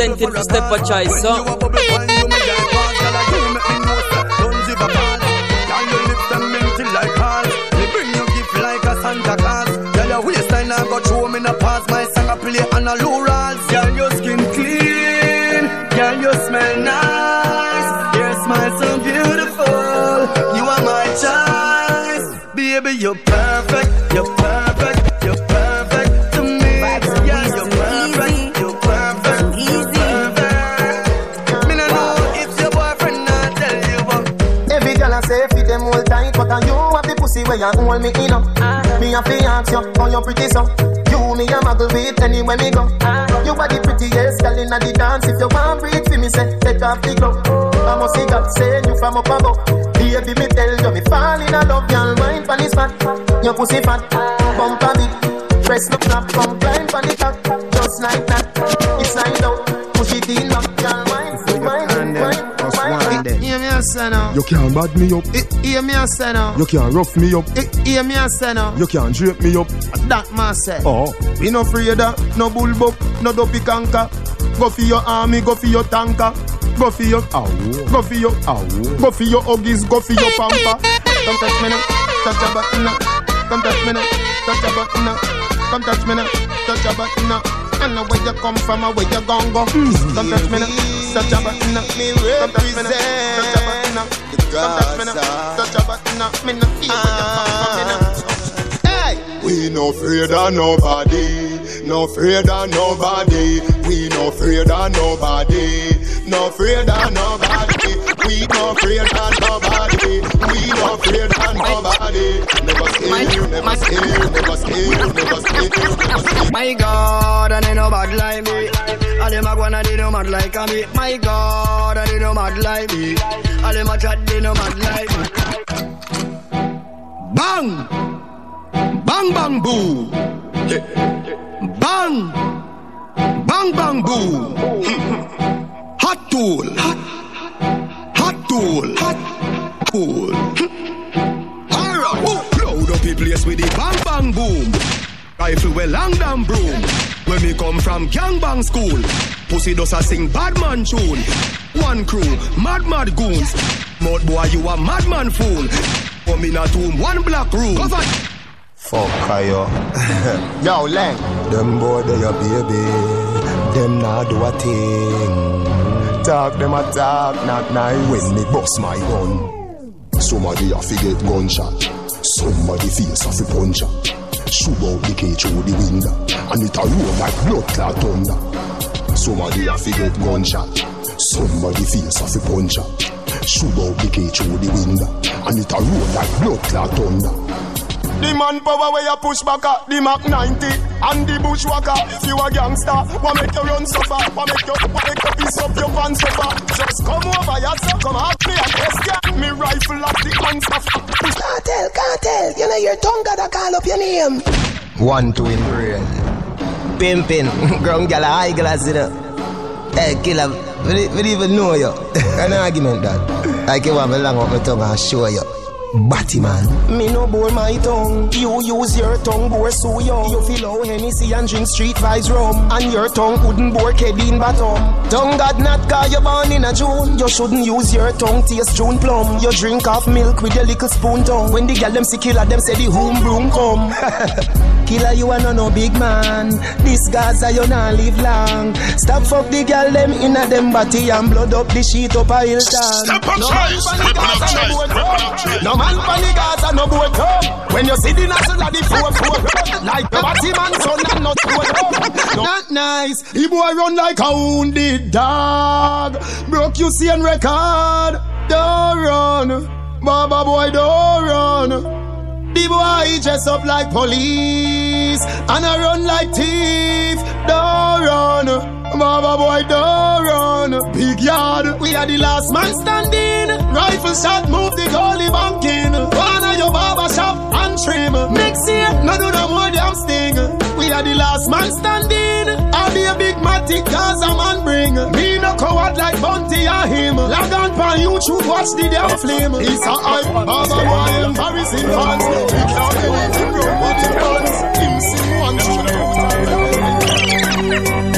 representing for Step a Choice, so. You hold me in up. Me a fi ask you, how you pretty so? You me a muggle with anywhere me go. You are the prettiest girl inna the dance. If you want breathe for me, say take off the glove. I must see God send you from up above. Baby, me tell you me fall in love, girl. Mind pon this fat, your pussy fat, bump a bit. Press the clap, come climb pon the top, just like that. Inside out, push it in up, You can't bad me up. Eh, Hear me a say now. You can't rough me up. Eh, Hear me a say now. You can't drape me up. That man say. Oh, We no afraid of no bull buck, no dopey canker. Go for your army, go for your tanker. Go for your ow. go for your Ow. go for your huggies, go for your pamper. Come touch me now, touch your button now. Come touch me now, touch your button now. Come touch me now, touch your button now. I know where you come from and where you gon' go. Come touch me now, touch your button now. Come touch me now, touch your button now. Come touch me now, button now. Me no feel where you come from, me now. Hey. We no afraid of nobody, no afraid of nobody. We no afraid of nobody, no afraid of nobody. We no afraid of nobody, we no afraid of nobody. Never scared, never scared, never scared, never scared, never. My God, and they no bad like me. And them a go and they no mad like a me. My God, they no mad like me. And them a chat, they no mad like me. Bang! Bang bang boo! Bang! Bang bang boo! Hot tool! Hot, hot tool! Hot tool! Alright! Oh, load up the place with the bang bang boom! Rifle well long damn broom. When me come from gangbang school, pussy does a sing bad man tune. One crew, mad mad goons. Mud boy, you a madman fool. Come in a tomb, one black room. Cover. Fuck yo. Yo, Lang. Them boy they a baby. Them nah do a thing. Talk them a talk, not nice. When me bust my gun. Somebody a fi get gunshot, somebody face a fi punch up. Shoot out the cage through the window, and it a roll like blood clot thunder. Somebody a fi get gunshot, somebody face a fi punch up. Shoot out the cage through the window, and it a roll like blood clot thunder. The manpower where you push back at the Mac 90 and the bushwhacker. You a gangster, what make you run suffer? What make you, what make you piece up your pants suffer? Just come over, you so come at me and escape me rifle at the answer. Cartel, cartel, you know your tongue gotta call up your name. One to in brain. Pimpin'. Ground gal a high glass it up. Hey, killer. We don't even know you. An argument that. Like you have a long up my tongue and show you. Batty man. Me no bore my tongue. You use your tongue, bore so young. You feel how Hennessy and drink street vibes rum. And your tongue couldn't bore Kedin bottom. Tongue God not cause you born in a June. You shouldn't use your tongue taste June plum. You drink off milk with your little spoon tongue. When the gal them see killer, them say the home broom come. killer, you are no no big man. This Gaza you not live long. Stop fuck the gal them in a them body and blood up the sheet up a Hilltown. Step up, No choice. man Ripping pan up the Gaza, choice. no boat Ripping come. up choice. Man pan the Gaza, no boat come. When you see the national of the four four like the batty man son and not boat. No. Not nice. The boy run like a wounded dog. Broke you see on record. Don't run. Baba boy, don't run. The boy dress up like police and I run like thief. Don't run. Baba boy, don't run. Big yard, we are the last man standing. Rifle shot, move the goalie banking. One of your barber shop and trim. Next year, no do no more damn sting. We are the last man standing. I'll be a big matic cause a man bring. Me no coward like Bunty or him. Log on pan YouTube, watch the damn flame. It's a hype, Baba boy, embarrassing fans. We can't him, run what he runs. Him sing one tune.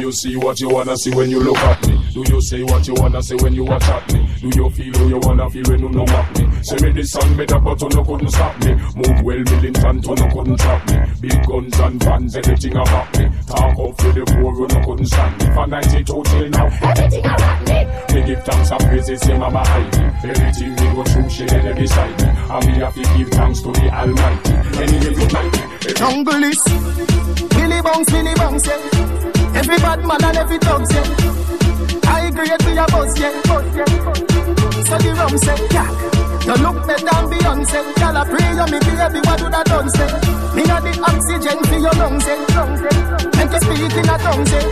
You see what you wanna see when you look at me? Do you say what you wanna say when you watch at me? Do you feel how you wanna feel when you know at me? Say me the sun better, but you no couldn't stop me. Move well, militant, you no couldn't trap me. Big guns and vans, anything about me. Talk up to the poor, you no couldn't stand me. From 92 till now, everything about me. Me give thanks and praises, say mama hide me. Everything we go through, she there beside me. And we have to give thanks to the Almighty. Anyway, you like me. Jungle is Billy Bounce, Billy Bounce, yeah. Every bad man and every dog, yeah. I grade we a buzz, yeah. So the rum say, yeah. You look better than Beyonce. Girl, I pray you me baby, what would I done say? Me got the oxygen for your lungs, yeah. Make you speak in a tongue, say.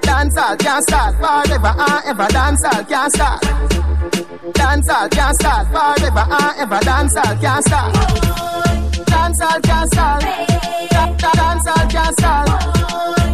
Dance all can't start forever and ever. Dance all can't start. Dance all can't start forever and ever. Dance all can't start. Dance all can't start. Da- da- Dance all can't start.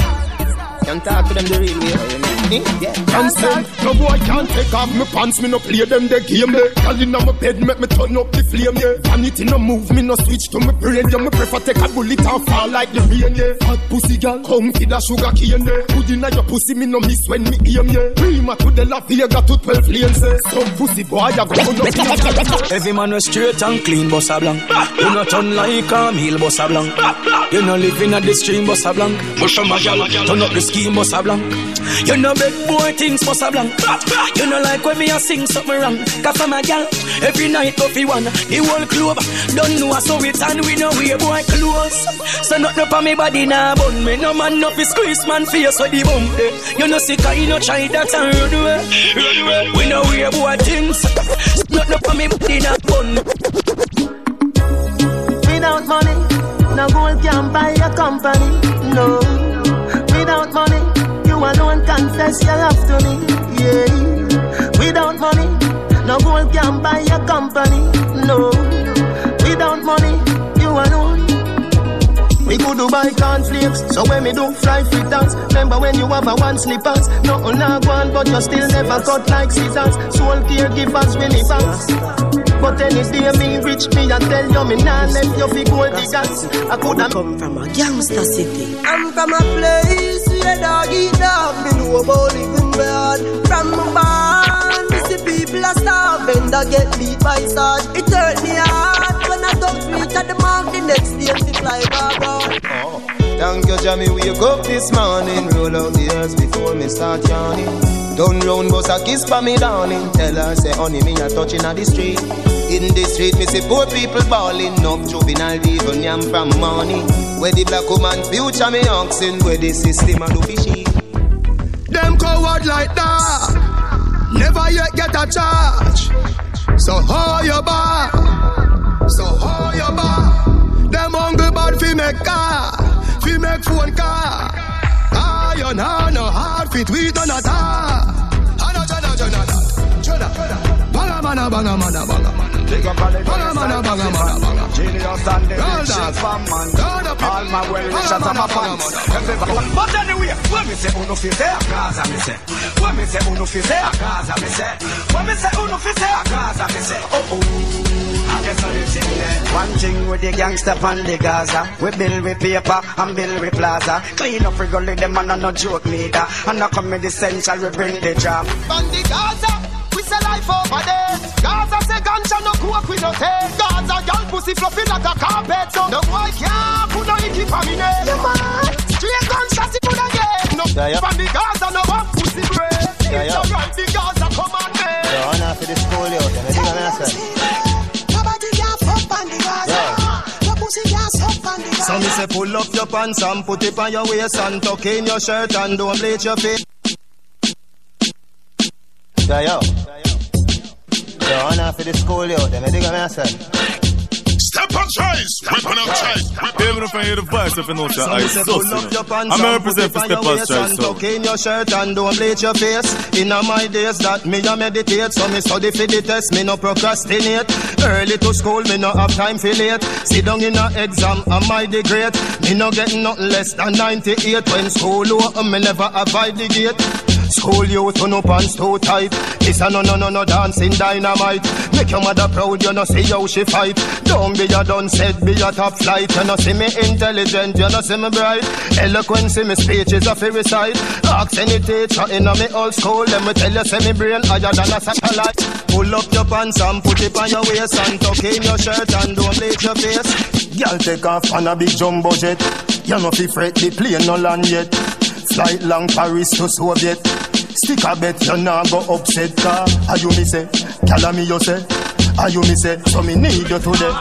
all can't talk to them the real way, eh, you mean eh? me? Yeah. Consent, no boy can't take off my pants, me no play them the game there. Girl inna my bed, make me turn up the flame yeah. Vanity no move, me no switch to my brain yeah. Me prefer take a bullet and fall like the rain yeah. Hot pussy girl, come feed the sugar cane yeah. Put inna your pussy, me no miss when me aim yeah. Prima to the La Vega to 12 lanes yeah. Some pussy boy I go on up in Every man was straight and clean, boss a blank. You not turn like a meal, boss a blank. You no living at the stream, boss a blank. Push on my gal, turn up the scheme, boss a blank. You no big boy things, boss a blank. You no like when me a sing something wrong. Cause for my gal, every night go fi one. The whole club don't know so it and we know we have boy close. So not up on me body now, bun me no man no fi squeeze man face so the bump there. You no sick, you no try that and run away, run away. We know we have boy things. Not up on me body now, bun. Without money, no gold can buy a company. No. Without money, you alone confess your love to me. Yeah. Without money, no gold can buy your company. No. Without money, you alone. We could do buy cornflakes, so when me do fly free dance. Remember when you have a one slippers, no not one, but you still never cut like scissors. Soul caregivers really fast. But any day me rich me and tell you me nah left you fi gold diggers. I coulda come from a gangster city. I'm from a place where dog eat dog. Me know about living bad. From my barn, me see people a starving. That get beat by sword. It hurt me hard when I don't reach at the mark. The next day me fly back out. Oh. Thank you, Jamie. Wake up this morning. Roll out the earth before me start yawning. Done round bus a kiss for me darling. Tell her say honey me a touching at the street. In the street me see poor people balling. Enough juvenile even yam from money. Where the black woman future me asking. Where the system a do fishy. Them coward like that Never yet get a charge So hold your bar fi make car Fi make phone car Iron hand hard fit we done a tar Ana jana jana jana Banga mana banga mana banga mana Big up all the Banga mana banga mana banga Genius and the Roll from man Roll the. All my well Banga wishes and my banga fans. mana. Everybody oh, But anyway, when me say oh, uno fi say a Gaza me say. When me say oh, uno fi say a Gaza me say. When me say uno fi say a Gaza me say. Oh oh. I guess I live in there. One thing with the gangster pan the Gaza. We build with paper and build with plaza. Clean up regularly them and I no joke neither. And I come with the central we bring the jam On the Gaza, we say life over there. Gaza say ganja no coke we no take. Gaza girl pussy fluffy like a carpet, so no boy can't put no icky for me name. You mad? Straight gunshots it put again. No Yeah, yeah. from the Gaza no one pussy break. Yeah, It's yeah. alright, the Gaza come on man. Yo, I'm not for the school out. And I think I'm gonna say. Nobody can fuck on the Gaza. No pussy can suck on the Gaza. So me say pull up your pants and put it on your waist and tuck in your shirt and don't bleach your face Yo, yo. Yo, I'm not for the school out. And I. Step on choice, weapon of choice. Even if I hear the voice, if you know So that me I say so pull up your pants I'm and put represent it for on Step your on waist Choice, and so. tuck in your shirt and don't bleach your face. In a my days that me a meditate, so me study for the test, me no procrastinate. Early to school, me no have time for late. Sit down in a exam, am I the great? Me no get nothing less than 98 when school open, me never avoid the gate. School you turn up pants too tight. This a no no no no dancing dynamite. Make your mother proud, you know see how she fight. Don't be a done said, be a top flight. You know see me intelligent, you know see me bright. Eloquence in me speech is a fairy side. Ask any teacher in a me old school, let me tell you, say me brain higher than a satellite. Pull up your pants and put it on your waist and tuck in your shirt and don't bleach your face. Girl take off on a big jumbo jet. You know fi fret the plane no land yet. Flight long Paris to Soviet. Stick a bet you nah go upset car. Are you me say? Call me you say. Are you me say? So me need you today.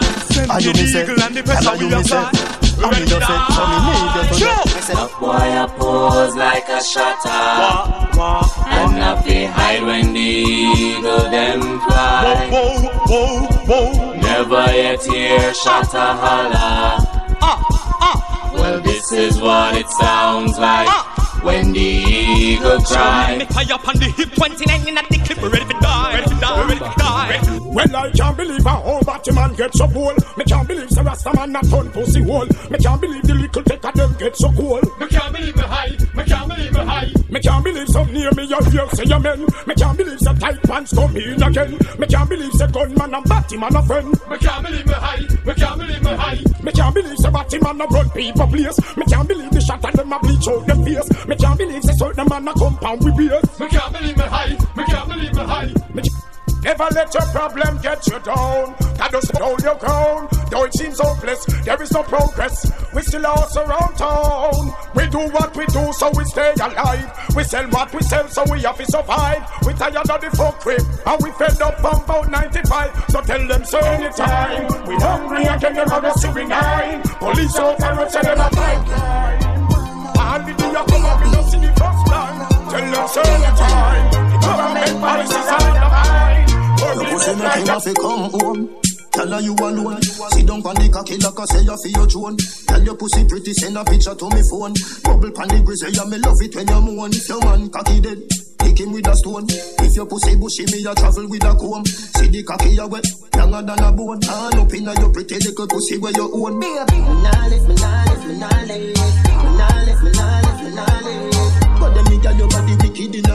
Are you me say? Are you me say? Are me just say? So me need you today. Up oh, boy I pose like a shutter And I feel hide when the eagle them fly Never yet hear shutter holler ah, ah. Well this is what it sounds like ah. When the eagle cry Me tie up on the hip 29 in at the clip Ready to die Ready to die Ready to die Well, I can't believe a whole Batman get so cool. Me can't believe the Rasta man not turn pussy hole. Me can't believe the little take them get so cool. Me can't believe me high. Me can't believe me high. Me can't believe some near me your ear say amen. Me can't believe the tight pants come in again. Me can't believe the gunman and Batman a friend. Me can't believe me high. Me can't believe me high. Me can't believe the Batman a run people place. Me can't believe the shot of them a bleach out them face. Me can't believe the certain man a compound with beers. Me can't believe me high. Me can't believe me high. Me Never let your problem get you down. God doesn't hold your ground. Though it seems hopeless, there is no progress. We still also around town. We do what we do, so we stay alive. We sell what we sell, so we have to survive. We tired of the folk crib, and we fed up from about 95. So tell them so anytime. We hungry again, them have a civil nine. Police officers say them a pipeline. And the day come up, we don't the first line. Tell them so anytime. The government policies are the. Your pussy make him have to come home. Tell her you alone. Sit down on the cocky like I say you feel your drone. Tell your pussy pretty, send a picture to me phone. Bubble pan the grizzly, me love it when you moan. If your man cocky dead, kick him with a stone. If your pussy bushy, me a travel with a comb. See the cocky you wet, younger than a bone. Hand up in your pretty little pussy where you own. Baby, me nah live, me nah live, me nah live. Me nah me nah me nah live. But them me girl your body wicked in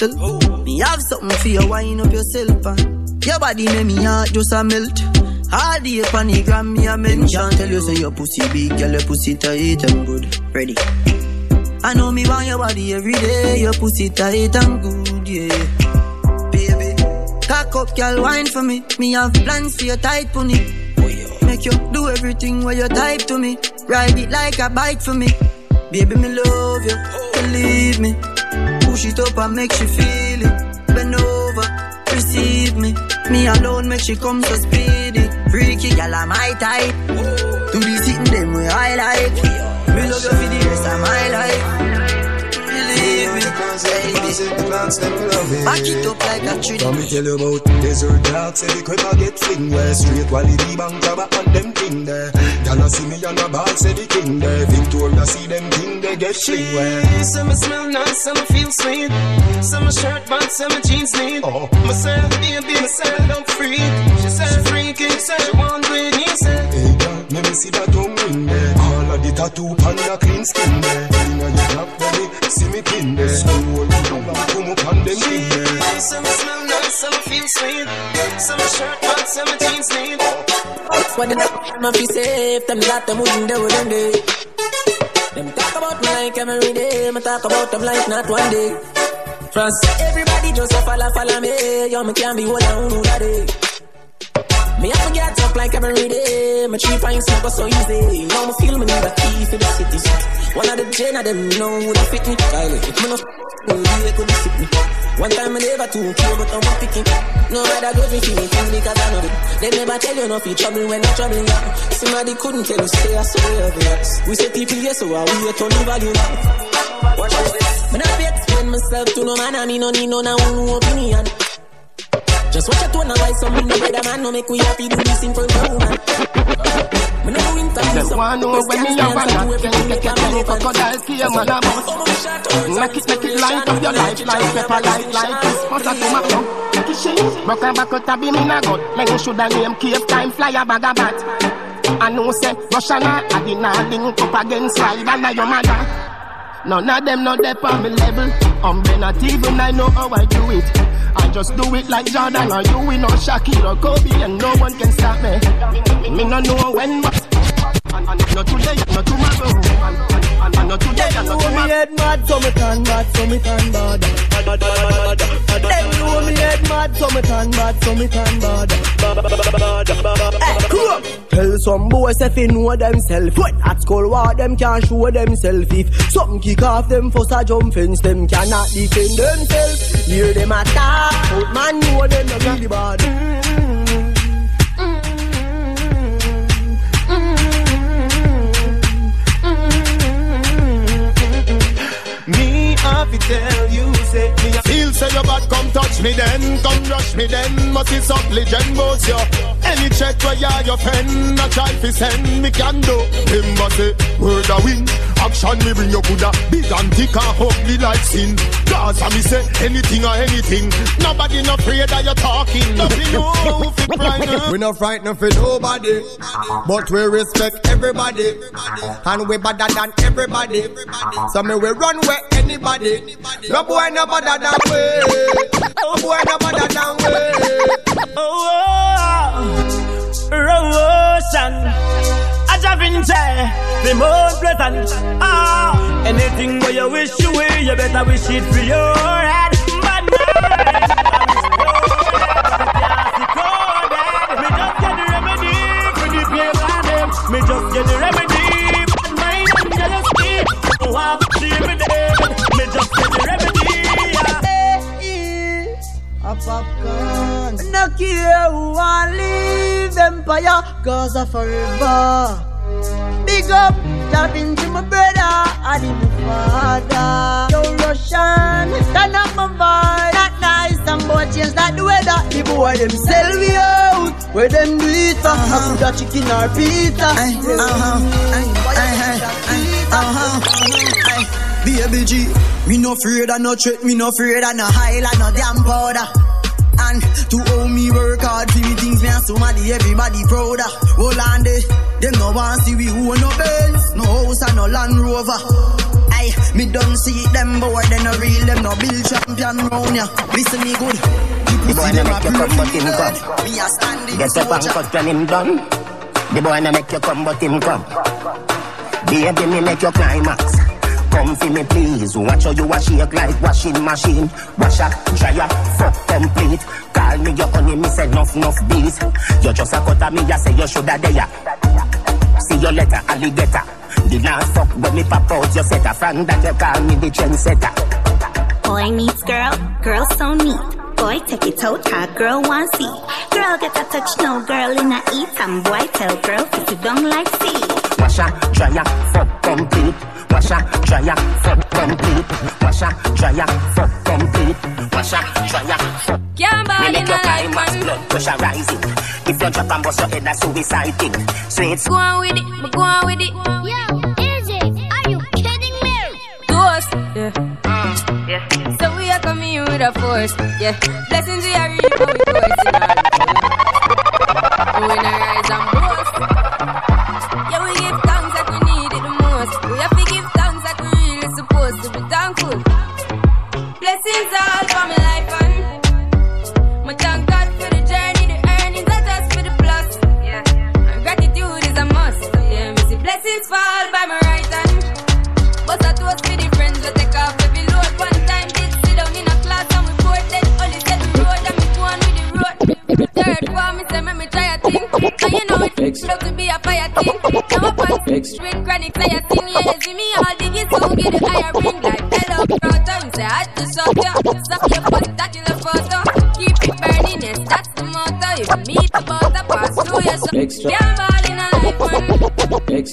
down. Me have something for you, wind up yourself. And your body make me heart just a melt. All day on the gram, me a men can't tell you say your pussy big, girl, your pussy tight and good. Ready? I know me want your body every day, your pussy tight and good, yeah. Baby, cock up, girl, wine for me. Me have plans for your tight pony. Make you do everything where you type to me. Ride it like a bike for me. Baby, me love you, believe me. Push it up and make she feel it. Bend over, receive me. Me alone make she come so speedy. Freaky gal, I'm my type. To the sitting them way I like. Me love you for the rest of my life. Believe me, baby. Back it up like a tree. Let me tell you about desert dark, say the crib a get fling where straight quality bank job and them thing there. Y'all see me on a ball, say the king there. Victoria see them thing they get fling where. Some smell nice, some feel sweet. Some shirt but some jeans neat. Oh. Myself, baby, myself, don't freak. She said freaky, said she want to it, he said. Hey girl, let me see that tongue ring there. All of the tattoo on your clean skin there. Inna your black belly, see me pin there. Slow down, come up on them thing there. Some smell nice, some feel sweet. Some shirt but some jeans neat. When the man be safe, them got them wouldn't do them day. Them talk about me like every day, me talk about them like not one day. Trust everybody just a follow, follow me. Yo, me can't be one on who that day. Me have to get up like every day. My tree finds never so easy. Now me feel me need One of the gen of them know who that fit me. Kylie, me no Well, they couldn't sick me. One time I never too care, but I'm picking. No matter go me feeling things because I know it. They never tell you nothing trouble when I'm troubling you. Somebody couldn't tell you stay a so obvious. We say people yes, so I we to live now. Watch this. When I explain myself to no man, I me no need no no opinion. Just watch your tone and why some no better man no make we happy do this in front of woman. Me no doing time. Just wanna know when me have a knock, can you take your belly crocodile scare man a bust? Make it, make it light up your life, like pepper, light, like Christmas at. Kishin, broke a back out a beam in a gut. Men shoulda name cave time, fly a bag of bat. I know say Russia na, I did not link up against rival na your mother. None of them know they on me level. I'm not even I know how I do it. I just do it like Jordan or you, we know Shakira, Kobe, and no one can stop me. Me no know when, but not today, not tomorrow, not today, and head mad, so me turn bad, so me turn bad. Them know me head mad, so me turn bad, so me turn bad. Hey, come Tell some boys if they know themself. When at school war, them can't show themself. If something kick off them for a jump fence, them cannot defend themselves. Hear them attack, man know them not really bad. Me have to tell you, say me a Feel say your bad, come touch me then, come rush me then. Must is up legend boss yo. Any check where you your pen, a try fi send me can do. Remember say word a win, action me bring you coulda big and thick and ugly like sin. Cause I me say anything or anything. Nobody no afraid that you're talking. Nothing you fi frighten. We not frightened for nobody, but we respect everybody, and we better than everybody. So me we run where anybody. No boy no better than we. No boy no better than we. Oh, just been say the most pleasant. Ah, anything where you wish you will, you better wish it for your head. A popcorn. No care who want leave Empire, Gaza forever. Big up, tapping to my brother, and him my father. Yo, Russian, turn up my vibe. Not nice, some boy change like the weather. The boy them sell we out, where them do it for? Uh-huh. I coulda chicken or pizza. Uh-huh. Baby uh-huh, uh-huh, G, me no afraid of no threat, me no afraid of no highlight, no damn powder. To owe me work hard for me things, me and somebody, everybody prouder. Hold on there, them no want see we who no Benz, no house and no Land Rover. Aye, me don't see them boy, they no real, them no build champion round ya. Listen me good. The boy no make you come but him come. Me a standing Get up and cut when him done. The boy no make you come but him come. Baby me make you climax. Come for me please. Watch how you a shake like washing machine. Wash up, dry up, fuck complete. Call me your honey, me say enough, enough bees. You just a cut me, I say you shoulda there. See your letter, alligator. The last fuck when me pop out your set a friend that you call me the trendsetter. Boy meets girl, girl so neat. Boy take it out, car girl want see. Girl get a touch, no girl in a eat. And boy tell girl, if you don't like see. Wash up, dry up, fuck complete. Wash up, dry up, fuck complete. Wash up, dry up, fuck complete. Wash up, dry up, fuck. Can't ball Me make a your life, climax man. blood pressure rising. If you drop and bust your head, that's suicide thing. Sweet. Go on with it, but go on with it. Yo, Izzy, are you kidding me? Ghost, yeah. Mm, yeah. So we are coming with a force, yeah. Blessings we are reaping, but we coursing on.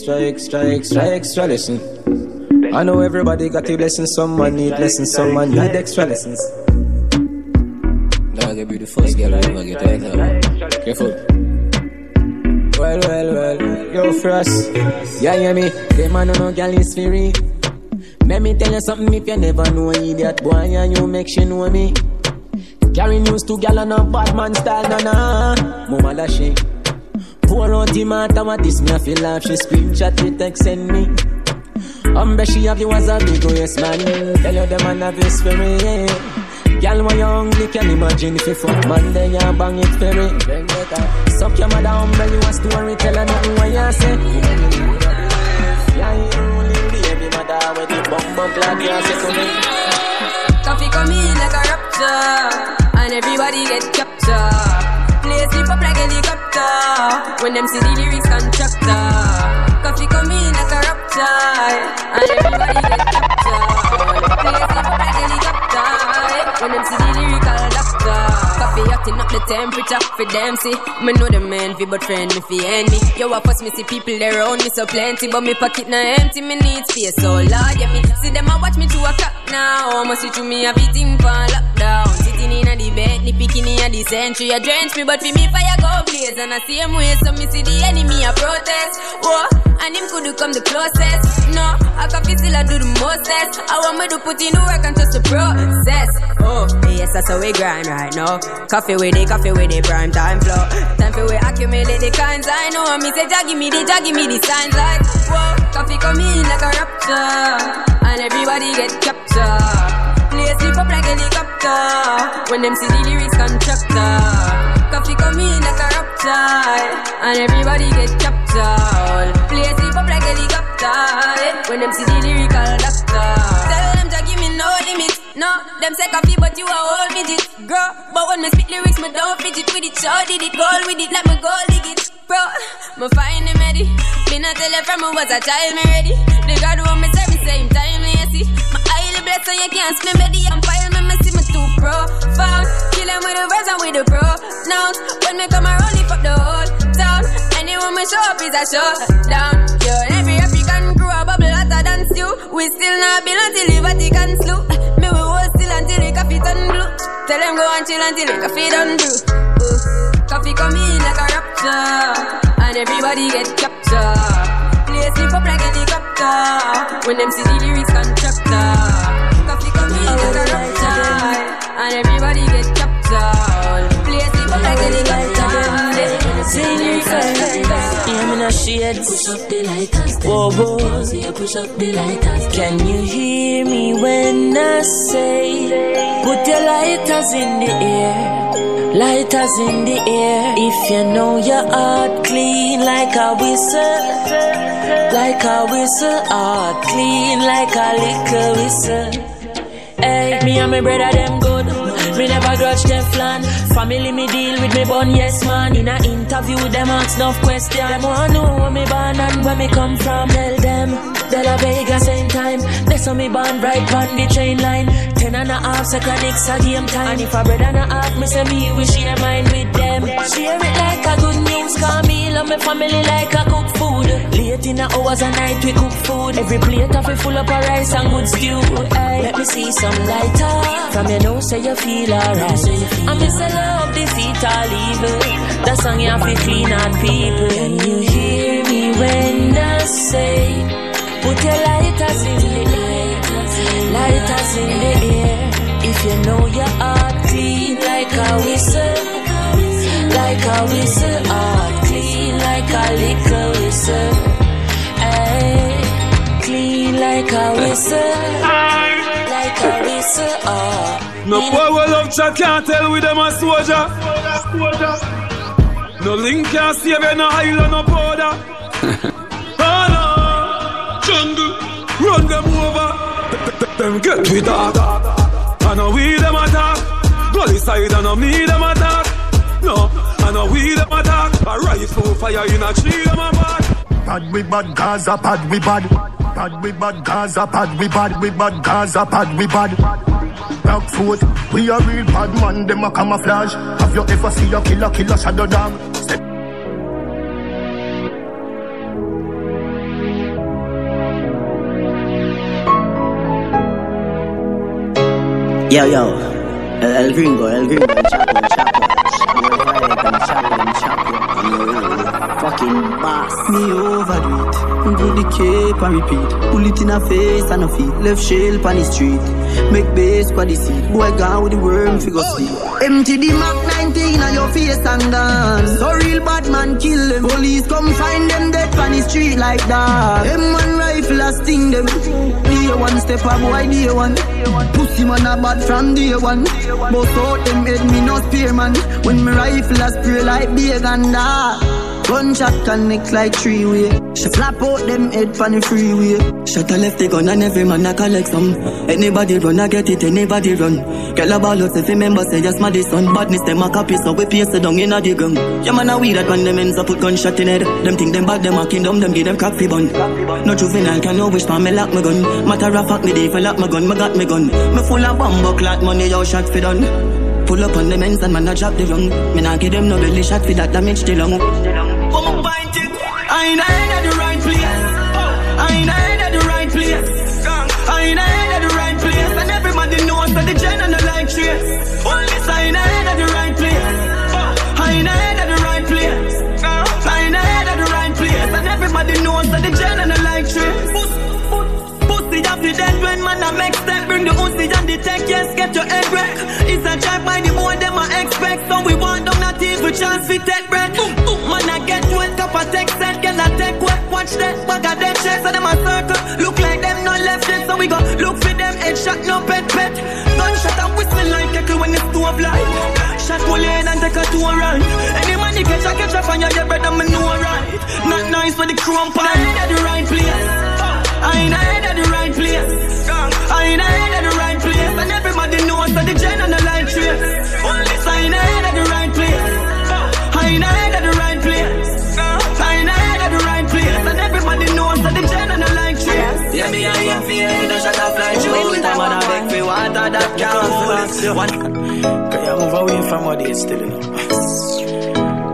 Extra, extra, extra, extra lesson. I know everybody got a blessing, someone need lessons, someone need extra lessons. Dog, you be the first girl I ever get out of. Careful. Well, well, well, yo, Frost. Yeah, hear me? Them man no gal is free. Let me tell you something if you never know idiot boy and you make she know me. Carry news to gal on a bad man style, na na. Mama lashy. Pour out the mathematics, me a feel laugh. She screenshot the text send me. Umbre she have you as a big yes man. Tell you the man have this for me. Girl, when you hungry, can imagine if you fuck man, then you bang it for me. Suck your mother umbre, you a story, tell her nothing what you say. Yeah, you only baby mother with the bum bum like you say to me. Coffee come in like a rapture, and everybody get captured. Sleep up like helicopter when them see the lyrics constructor. Coffee come in like a rapture, and everybody get captured. Play up like helicopter when them see the lyrical doctor. Coffee hotting up the temperature for them see. Me know the man fi but friend me fi enemy. Yo, I first me see people there around me so plenty, but me pocket na empty. Me need space so Lord, yeah me see them a watch me to a cop now. Must see through me a beating for lockdown. Sitting in a the bed, a the century. A drench me, but fi me fire go blaze. And I same way, so me see the enemy a protest. Whoa, and him could come the closest. No, I can feel still I do the mostest. I want me to put in the work and trust the process. Oh, yes, that's how we grind right now. Coffee with it, coffee with it, prime time flow. Time for we accumulate the kinds I know. Me say, give me the, Jah give me the signs like, whoa, coffee come in like a rapture, and everybody get captured. Play sleep up like helicopter when them see the lyrics constructor. Coffee come in like a rapture, and everybody get chopped captured. Play sleep up like helicopter when them see the lyrical doctor. Tell them Jah give me no limit. No, them say coffee, but you a whole midget, girl. But when me spit lyrics, me don't fidget with it. Sure did it, goal with it, like me goal dig it, bro. Me find him ready. Me not tell you from me was a child, me ready. The God who me serve, me same time, me see. So you can't spin me the empire, me me see me too profound. Kill them with the verse and with the pronouns. When me come around, lift up the whole town. Anyone me show up is a showdown. Yo, every African crew a bubble hotter than stew. We still not build until the Vatican slew. Me we hold still until the coffee turn blue. Tell them go and chill until the coffee done brew. Coffee come in like a rapture, and everybody get captured. Play sleep up like helicopter when them see the lyrics constructor. Coffee come in like a rapture, and everybody get captured. Play sleep up like helicopter. Sing it first. Yeah, me no shade. Push up the lighters. Whoa, push up the lighters. Can you hear me when I say, put your lighters in the air? Lighters in the air. If you know your heart clean like a whistle, like a whistle, heart clean like a liquor whistle. Hey, me and my brother them good. Me never grudge Teflon. Family me deal with me born yes man. In a interview them ask enough question. Them want to know where me born and where me come from. Tell them De La Vega same time. That's how me born right on the train line. Ten and a game time. And if a brother and a half, me say me we share mine with them. Share it like a good news. Call me love me family like a cook food. Late in the hours of night we cook food. Every plate of it full up of rice and good stew. Hey, let me see some lighter. From your nose say you feel alright. I miss a love defeat all evil. The song you have to clean people. Can you hear me when I say? Put your lighters in the air, lighters in the air. If you know your heart eh, clean like a whistle, like a whistle, heart clean like a liquor whistle. Ay, clean like a whistle, like a whistle, oh. No boy will love chat can't tell with them a soldier. No link can save you, no island, no border. oh no, jungle, run them over. Them get with that. I know we them attack. Gully side, I know me them attack. No, I know we them attack. A rifle fire in a tree, them a back. Bad we bad, Gaza bad we bad. Bad we bad, Gaza bad we bad. We bad, Gaza bad we bad. Back foot, we a real bad man, them a camouflage. Have you ever seen a killer, killer shadow dog? Yo, yo. El, el gringo, el gringo, el chapo, el chapo. El chapo, el chapo. Fucking boss. Me overdo it. Do the cape and repeat. Pull it in a face and a feet. Left shell on the street. Make base for the seat. Boy gone with the worm figure sleep. Empty the Mac 19 on your face and dance. So real bad man kill them. Police come find them dead on the street like that. Them one rifle a sting them. Day one step up, boy day one. Pussy man a bad from day one. But out them head me no spear man. When me rifle a spray like big and that. Gunshot connect like three way. She flap out them head from the freeway. Shot a left the gun and every man a collect some. Anybody run, I get it, anybody run. Girl a ball out if remember say just my son. Badness them a copy so we paste it down in a the gun. Yeah man a weed that man them ends up put gunshot in head. Them think them bad, them a kingdom, them give them fi bun. No juvenile can no wish for me lock my gun. Matter of fact me dey for lock my gun, me got me gun. Me full of bomb clot money, yo shot fi done. Pull up on the men's and man a drop the rung. Me nah give them no belly shot fi that damage the lung. I ain't head the right place. I ain't head the right place. I ain't head the right place. And everybody knows that the gen like. Only I head the right place. I ain't head the right place. I ain't head the right place. And everybody knows that the gen like. Pussy the when man make step Bring the the yes, get your head wreck It's a drive by the them I expect So we chance fi take breath Man I get wet, cup a text watch that Bag of dead chest, so them a circle. Look like them not left yet So we go look for them. Headshot, no pet pet. Gunshot and whistle like echo when the stove light Shot pull in and take a tour right Any man you catch, I catch up on your brother, me know right Not nice for the crump, I ain't at the right place. I ain't at the right place. I ain't at the right place. And everybody knows that the gen and the light trace. Only I ain't at the right trace. Yeah, me I am feeling the shot of fly through it. I'm gonna beg for water that can't hold it. One, can you move away from what they still in?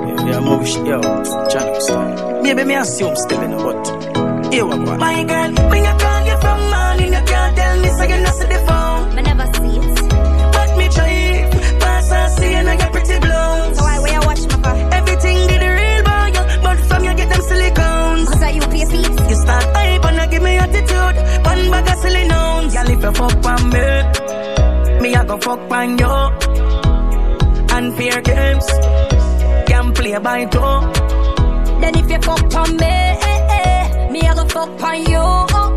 Yeah, yeah, move, yo, John, Maybe me assume still in, but. Here we go. My girl, when I call you from morning, you can't tell me so you not see the phone. Bag silly nouns. Girl, if you fuck on me, me I go fuck on you. Unfair games, can play by two. Then if you fuck on me, eh, eh, me I go fuck on you.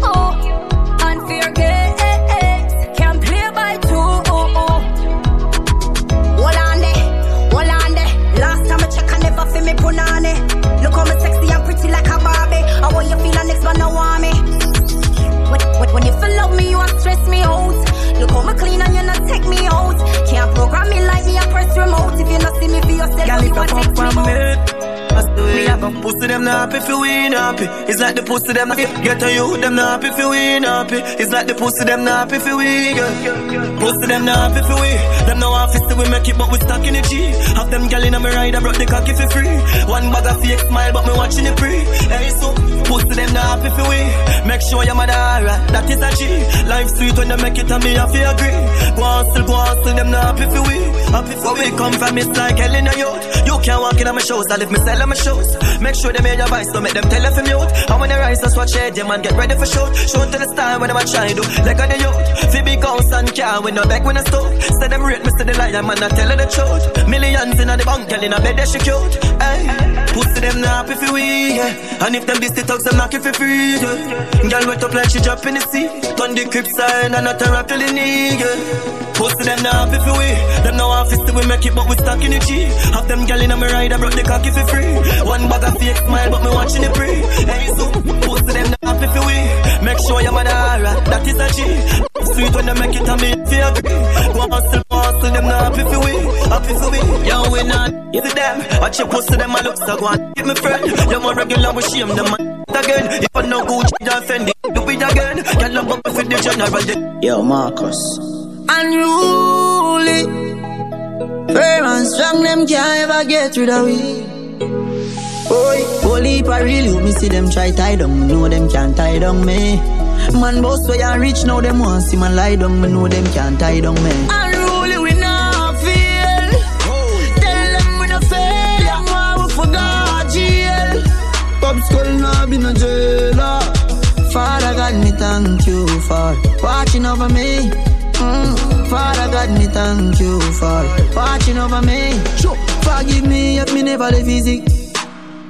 When, when, you follow me, you a stress me out. Look how me clean and you not take me out. Can't program me like me, I press remote. If you not see me for yourself, Girl, you if a you text me on out. me, have a pussy them not happy if you ain't happy. It's like the pussy them get to you, them not happy if you ain't happy. It's like the pussy them not happy if you girl. Pussy them not happy if you ain't. Them no office till we make it, but we stuck in the G. Have them gal in a me ride, I brought the cocky for free. One bag of fake smile, but me watching it free. Hey, so pussy them not happy if you ain't. Make sure your mother alright, that is a G. Life sweet when they make it, and me have to agree. Go hustle, go hustle, them not happy if you ain't. Happy for we come from, it's like hell in a youth. You can't walk in on my shows, I live me sell on my shows. Make sure they hear your voice, don't make them tell if you mute. And when they rise, just watch it, yeah man, get ready for shoot. Show to the star when I'm try do. Like on the youth, big house and car, with no back when I stove. Say them rate me, say the lion, man, I tell her the truth. Millions in the bank, in a bed, that she cute. Hey, pussy them not if you we, yeah. And if them this the thugs, them knock it for free, yeah. Girl wet up like she drop in the sea. Turn the crib side and not a rock till the knee, yeah. Pussy them not if you we. Them no office till we make it, but we stuck in the G. Have them gal in a me ride, I brought the cocky for free. One bag of fake smile, but me watching it free. Hey, so pussy them not if you we. Make sure your mother alright, that is a G. Sweet when they make it, and me feel agree. Go hustle, hustle, them not happy for we. Happy for we. Yo, we not to them. Watch your pussy, them a look so go on. Give me friend. You're more regular, we shame them man. Again, if I no Gucci, don't offend it. Do it again. Girl, love up for the general. Yo, Marcus. Unruly. Firm and strong, them can't ever get rid of we. Boy, holy I really me see them try tie down, me know them can't tie down me. Man boss way and rich now them want see man lie down, me know them can't tie down me. Be no jailer. Father God, me thank you for watching over me. Mm. Father God, me thank you for watching over me. Sure. Forgive me if me never live easy.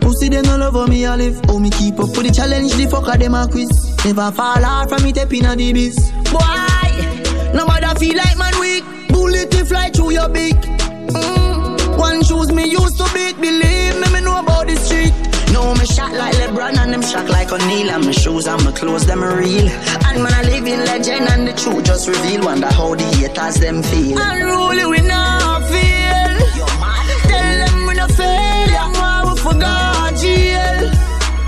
Pussy them all over me, I live. Oh, me keep up with the challenge, the fucker them a quiz. Never fall out from me, tapping on the biz. Boy, nobody feel like man weak. Bullet to fly through your beak. Mm. One shoes me used to beat, believe me, me know about the street. No, me shot like LeBron and them shot like O'Neal. And my shoes and my clothes, them real. And man, I live in legend and the truth just reveal. Wonder how the haters them feel. Unruly, we not feel. Tell them we not fail. Them why we forgot jail.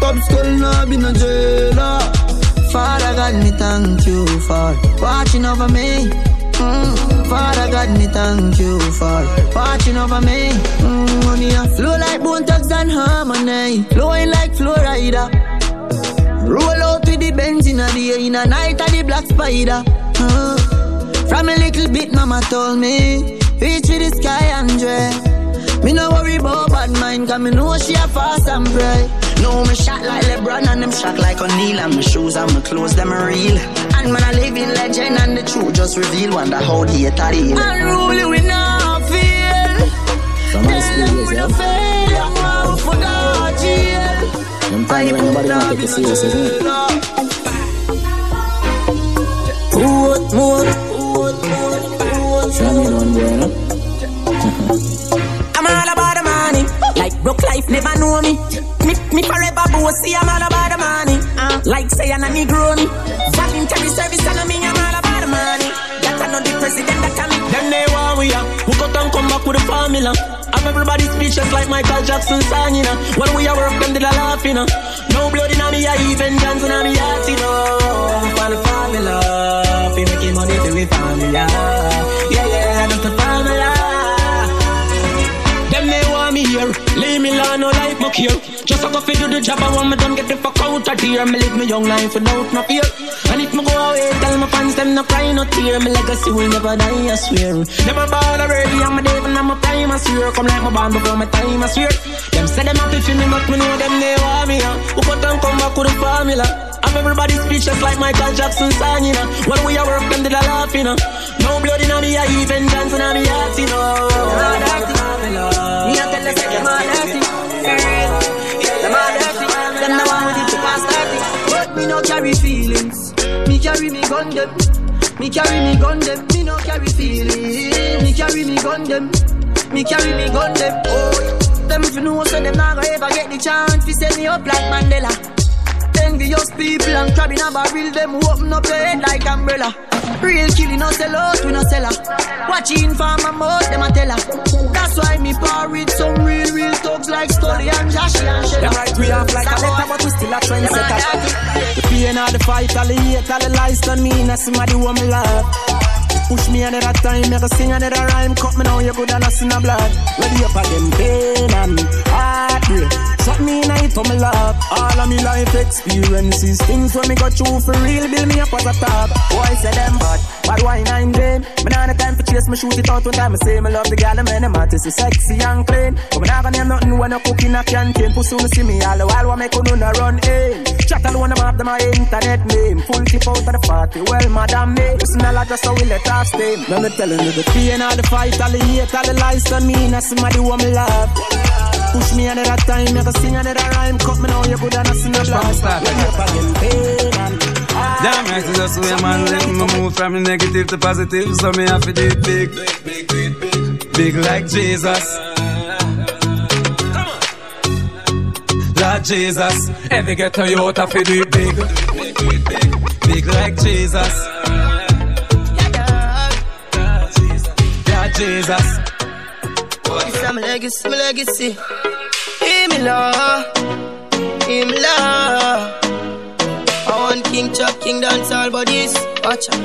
Pop skull now be no jailer. Father God, me thank you for watching over me. Mm. Father God, me thank you for watching over me. Mm, money a flow like Bone Thugs-n-Harmony, flowing like Florida. Roll out with the Benz in the day, in the night of the black spider. Mm. From a little bit, mama told me, reach with the sky and dread. Me no worry about bad mind, cause me know she a fast and pray. No, me shot like LeBron and them shot like O'Neal. And my shoes and my clothes, them real. And man, I live in legend and the truth just reveal. Wonder how the hater deal. Unruly, we not feel. Tell them we no fail. Them wow for God, jail. Them time when nobody want to take it serious, isn't it? Put more. Show me one boy, no? I'm all about the money. Like broke life never know me. Me, me forever bossy, I'm all about the money. Uh, like say I'm a Negro formula. I'm everybody speechless like Michael Jackson song, you know. When we are work, them did a laugh, you know. No blood in me, I even dance in me heart, you know. For the formula, we making money to the formula. Yeah, yeah, that's the formula. Here, leave me alone, no life my care. Just a go fi do the job, I want me done get the fuck out of here. Me live me young life without no fear. And if me go away, tell my fans them no cry, no tear. Me legacy will never die, I swear. Never ball already, I'm a devil, I'm a prime, I swear. Come like my band before my time, I swear. Them say them happy for me, but me know them they want me. Uh. Who cut and come back with the formula? I'm everybody speechless like Michael Jackson song, you know. When we are work, them did a laugh, you know. No blood in me, I even dancing on me heart, you know. Me eh, a tell you say them all dirty. Them all dirty. Them the one with it to pass dirty. But me no carry feelings. Me carry me gun them. Me carry me gun them. Me no carry feelings. Me carry me gun them. Me carry me gun them. Oh, them if you know so them not gonna ever get the chance to set me up like Mandela. Envious people and crab in a barrel, them open up your head like umbrella. Real killing no sell out, we no sell her. Watching for my mouth, them a tell her. That's why me par with some real, real thugs like Stolly and Joshy and Shella. Them right we off like a letter, but we still a trendsetter. The pain of the fight, all the hate, all the lies done me, and somebody who me love. Push me another time, make a sing another rhyme. Cut me now, you good and I see no blood. Ready up again, pain and heartbreak. Shot me in it, me love. All of me life experiences, things when me got through for real, build me up as a top. Boy, say them bad, but why nine them? Me nah no time for chase, me shoot it out one time. I say me love the gal, and them artists, is sexy and clean. But me nah gonna name nothing when I cook in a canteen. Pussy wanna see me all the while, what make you no run in. Chat alone, have them my internet name. Full tip out of the party, well, madam me. Listen a lot, just so we let her stay. Now me telling you the pain, all the fight, all the hate, all the lies on me. Now somebody want me love. Push me another time, a sing another rhyme. Cut me now, you good and I see no love. Ready up again, pain and Damn right, it's just the way man live. Me move from negative to positive, so me have to do it big, big, big, big, big like Jesus. Lord Jesus, every ghetto youth have to do it big, big, big, big, big like Jesus. Lord Jesus. It's my legacy, my legacy. Lord. Hear me, Lord. I want King Chuck, King Dance, all bodies. Watch out.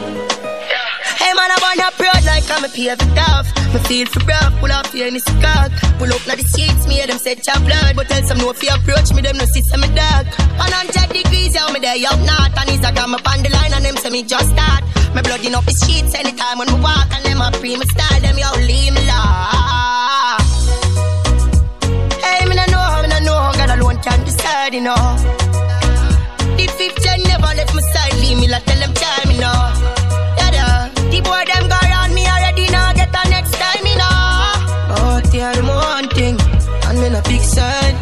Hey man, I wanna like I'm a pave off. Me feel for rough, pull off here in the cock. Pull up now the sheets, me hear them say chop blood. But tell some no you approach me, them no see some dark. 100 degrees, yeah, me there up north. And Instagram up on the line and them say me just start. Me blood in up the sheets anytime when me walk. And them a pre me style, them yo leave me law. Can you know. The fifth gen never left my side, leave me like tell them time, you know. Yeah, yeah. The boy them go around me already, now get the next time, you know. Oh, they are the one thing, and me no big side.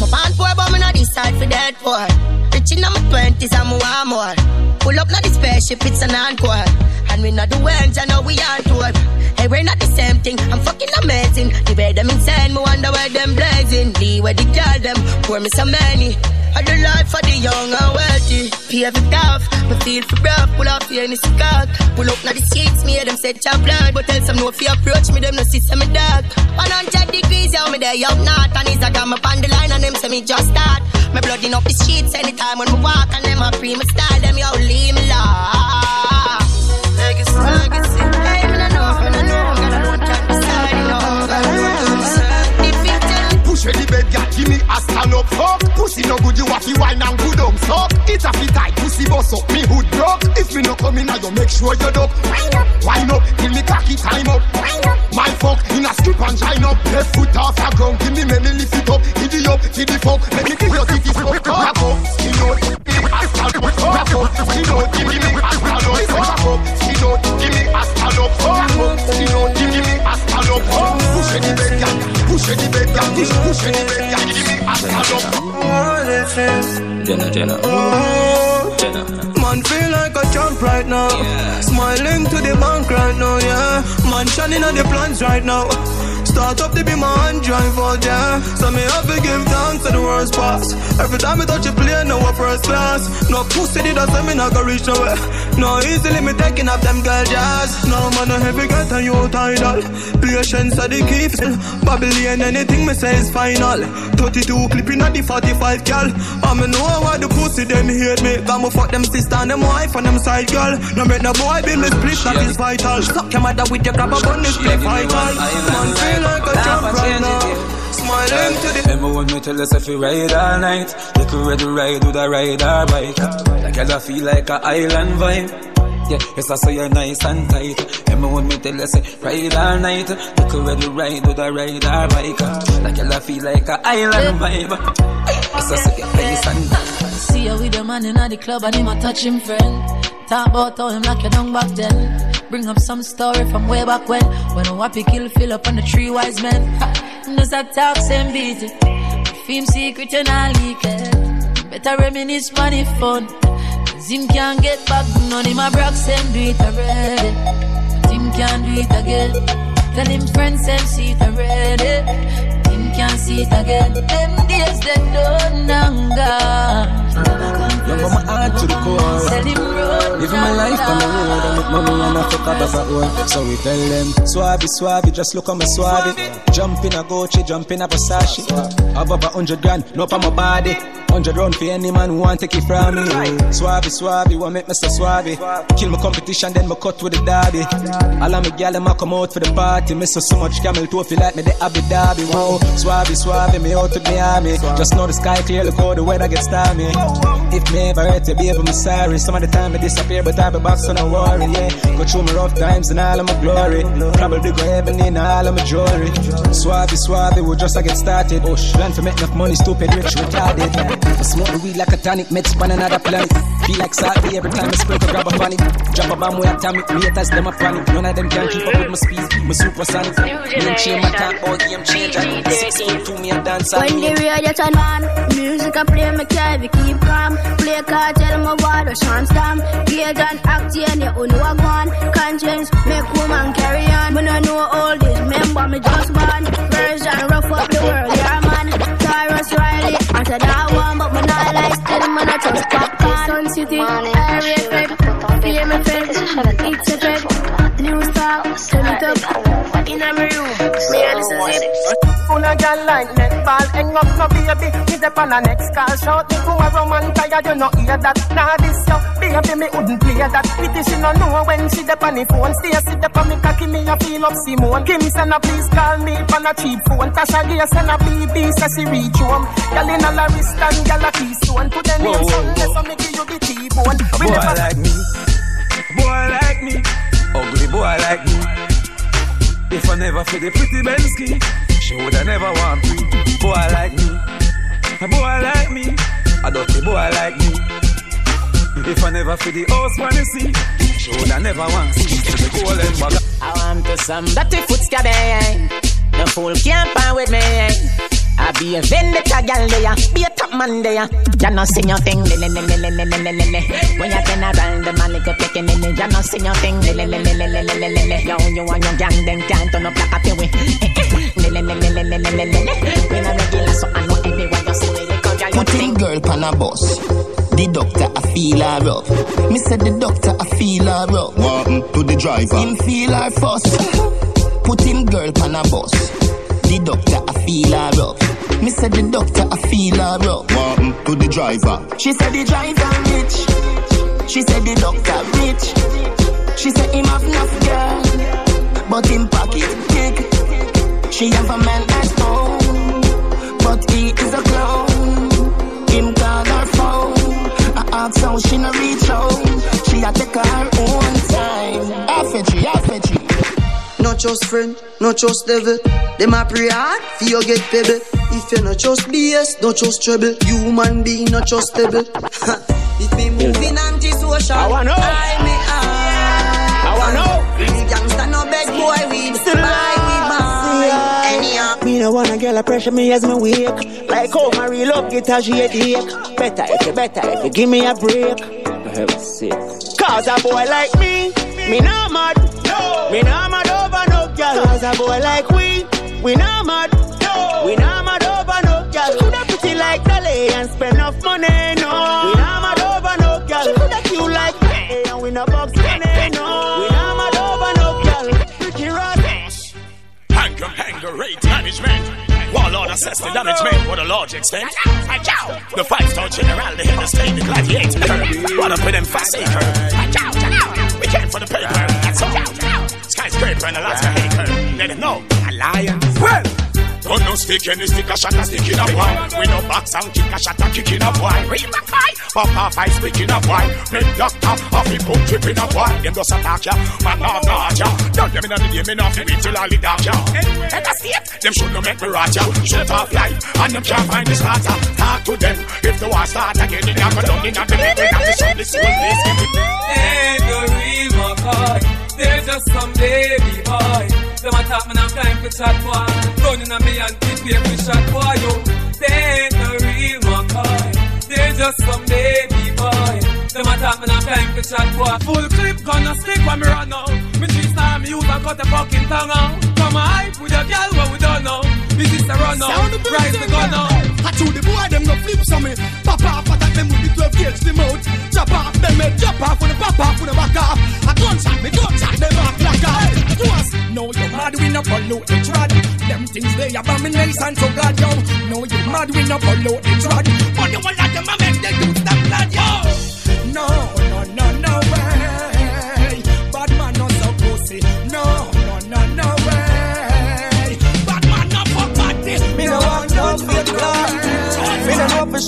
My band poor, but me not decide for that poor. Rich in my twenties, I'm one more. Pull up, not the spaceship, it's an encore. And we not the ones, I know we on tour. Hey, we're not the same thing, I'm fucking amazing. The way them insane, me wonder where them blazing. The way the girl them, pour me so many. I do life for the young and wealthy. Pave it off, me feel for rough, pull off the cock. Pull up now the sheets, me hear them say chop blood. But tell some no you approach me, them no see some dark. 100 degrees, yeah, me there up north. And Instagram up on the line, and them say me just start. Me blood in up the streets anytime when me walk, and them a pre me style, them yo leave me law. Push the bed, give me a stand up fuck. Pussy no good, you to wine and good um suck. It a fit tight, pussy bust up, me hood broke. If me no come in, I you make sure you duck. Wind up, wind up, till me cocky time up. Wind up, my fuck in a strip and shine up. Left foot off the ground, give me me me lift it up. Giddy up, giddy fuck, make me give your titty fuck. Wrap up, skin out, give me a stand up. Wrap up, skin out, give me a stand up. Wrap up, skin out, give me a stand up. Wrap up, skin out, give me a stand up. Push the bed, gal, push the bed, gal, push, push where the bed, gal, give me a. Jenna, Jenna. Jenna. Man feel like a champ right now. Smiling to the bank right now, yeah. Man shining on the plans right now. Start up to be my hand drive out, yeah. So me have to give thanks to the worst pass. Every time I touch a plane, no first class. No pussy did I say me not gonna reach nowhere. No easily me taking up them girl jazz. No man a heavy get a you tidal. Patience are the key. Babylon anything me say is final. 32 clipping at the 45 gal. I me know why the pussy them hate me. Got me fuck them sister and them wife and them side girl. No make no boy be me split that is vital. Suck your mother with your grab a bun this vital. Man feel like a champ right now. Smiling to the Remember when me tell us if you ride all night You could ready ride with a ride or bike Like girl I feel like a island vibe yeah, yes, I say you're nice and tight. Remember when me tell you say ride all night. You could ready ride with a ride or bike. Like girl I feel like a island vibe. Yes, I say you're nice and tight. See you with the man in the club and him a touch him friend. Talk about how him lock you down back then. Bring up some story from way back when. When a wappy kill fill up on the three wise men. Ha, Knows that talk same beat it. Secret and I leak it. Better reminisce money fun. Cause him can't get back. None him a broke same do it already. Him can't do it again. Tell him friends same see it already. Him can't see it again. Them days them done and gone. Love my heart to the core. Tell him Living my life on the road I make money and I fuck up about one. So we tell them, Swabby, Swabby, just look on my Swabby. Jump in a Gucci, jump in a Versace. Above a hundred grand, no on my body. Hundred round for any man who want take it from me. Swabby, Swabby, what make so Swabby? Kill my competition, then me cut with the derby. All of my gal them come out for the party. Miss so so much camel toe feel like me the Abu Dhabi. Whoa, Swabby, Swabby, me out to Miami. Just know the sky clear, look how the weather gets stormy. If me ever hurt you, baby, I'm sorry. Some of the time I disappear, but I be back, so no worry, yeah. Go through my rough times and all of my glory. Probably go heaven in all of my jewelry. Swabby, Swabby, we just a get started. Oh, plan to make enough money, stupid, rich, retarded. I smoke the weed like a tonic, meds span another planet. Feel like salty every time I spray to grab a funny. Drop a bomb with atomic, haters, them a panic. None of them can keep up with my speed, my supersonic. Me and chain my talk about game changer. Six foot two, me a dance When the radio turn on, music I play, me carry keep calm. Play card, tell me what a chance stamp. Gauge and act, yeah, you know what one. Conscience, make woman carry on. When I know all this, remember me just born. Version, rough up the world, yeah, man. Cyrus Riley, after that one, but me not like still, man, I just popcorn. Sun City, area effect, fame effect, it's effect. New star, turn it up, in a room. Me and this is it. Of girl like netball. Hang up no baby, me dep on a next call. Shout me a Roman tired, you no hear that. Nah this yo, baby me wouldn't play that. Pity she no know when she dep on the phone. Stay sit dep on me cocky, me a feel up Simone. Kim send a please call me on a cheap phone. Tasha Gay send a BB, say she reach home. Girl in a la wrist and girl a keystone. Put the name Sunday, so me give you the T-bone. Boy never like me, boy like me, ugly boy like me. If I never feel the pretty Bensky, she woulda never want me. Boy like me, a boy like me, a dirty boy like me. If I never feel the house wanna see, she woulda never want see. To the golden bag. I want to some dirty foot scabby. The fool can't find with me. I be a vendetta gal there, be a top man there. Ya no sing your thing, le le le le le le le le le. When you turn around, the man like a picking in it. Ya no sing your thing, le le le le le le le le le. Yo, you and your gang them can't turn up like a peewee. Putting girl on a bus. The doctor, I feel her up. Me said the doctor, I feel her up. One to the driver. Him feel her fuss. Putting girl on a bus. The doctor, I feel her up. Me said the doctor, I feel her up. One to the driver. She said the driver rich. She said the doctor rich. She said him have enough girl, but him pocket she have a man at home, but he is a clown. Him call her phone. I ask how she no reach home. She a take her own time. I fetch you, I fetch you. Not just friend, not just devil. Them a pray hard for you get pebble. If you not just BS, not just trouble. Human being not just stable. if me moving anti-social, I wanna know. I me I wanna know. The gangsta no beg boy weed. No wanna girl a pressure me as me wake. Like how my real love get a headache. Better if you better if you give me a break. Heaven's sake. Cause a boy like me, me not mad. No. Me not mad over no girl. Cause a boy like we, we not mad. No. We not mad over no girl. Coulda pretty like Dolly and spend enough money. No. We assess the damage made for the large extent. The five star general, the of state, the gladiator. Run up with them fast. We came for the paper, that's all. Skyscraper and of acre. Let them know, a lion. Well, don't no stick any stick a shot a stick in a boy. We no box and kick a shot a kick in a boy. Real back boy, off I speak in a boy. Make doctor off he put trip in a boy. Them just attack ya, man off not ya. Don't them in the game enough to wait till all the dark ya. Take a step, them should no make me rot ya. Shut off life and them can't find the starter. Talk to them if the war start again. They go down in a believe in the soul, the give it. Ain't no real McCoy. They're just some baby boy. Them a talk, man, I'm time for chat boy. Running on me and keep me every shot boy, yo. They ain't no real McCoy. They're just some baby boy. Them a talk, man, I'm time for chat boy. Full clip gonna stick when me run out. Me three star me use and cut the fucking tongue out. Come on, hype with your girl, what we don't know. This is a run out. Rise the gun out. I told the boy them no flip some me. Pop off attack them with the 12 gauge the mouth. Chop off them head, chop off when the pop off when the back off. A gunshot me gunshot them off black off. Yes, no you mad we no follow the trad. Them things they abomination so glad yo. No you mad we no follow the trad. But you want them a make the them glad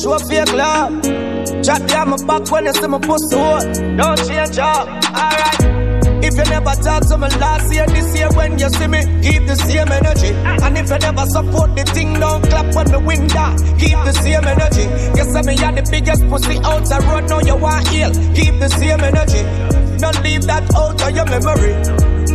for sure fake love. Chat down my back when you see my pussy hole. Don't change up. Alright. If you never talk to me last year, this year when you see me, keep the same energy. And if you never support the thing, don't clap when me win that. Ah. Keep the same energy. You say me are the biggest pussy out the road, now you want heal. Keep the same energy. Don't leave that out of your memory.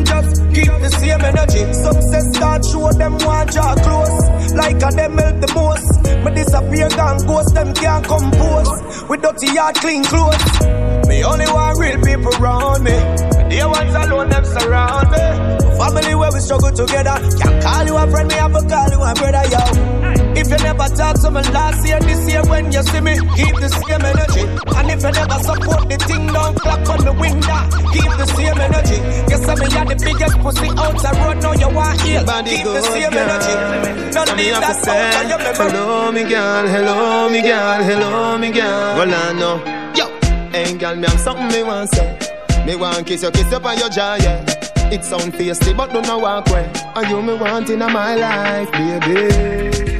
Just keep the same energy. Success start show them want draw close. Like a them help the most. Me disappear gone ghost, them can't compose. With dirty yard, clean clothes. Me only want real people around me. The ones alone, them surround me. Family where we struggle together. Can't call you a friend, me have to call you a brother, yo. If you never talk to me last year, this year when you see me, keep the same energy. And if you never support the thing, don't clap on the window. Keep the same energy. You say me are the biggest pussy out the road, now you want. Body Keep the same girl. energy. These that sound Hello, me girl. Hello, me girl. Hello, me girl. Well, I know. Yo. Hey, girl, me have something me want to say. Me want to kiss you, kiss up on your jaw, yeah. It sound tasty, but don't know walk away. Are you me want in my life, baby?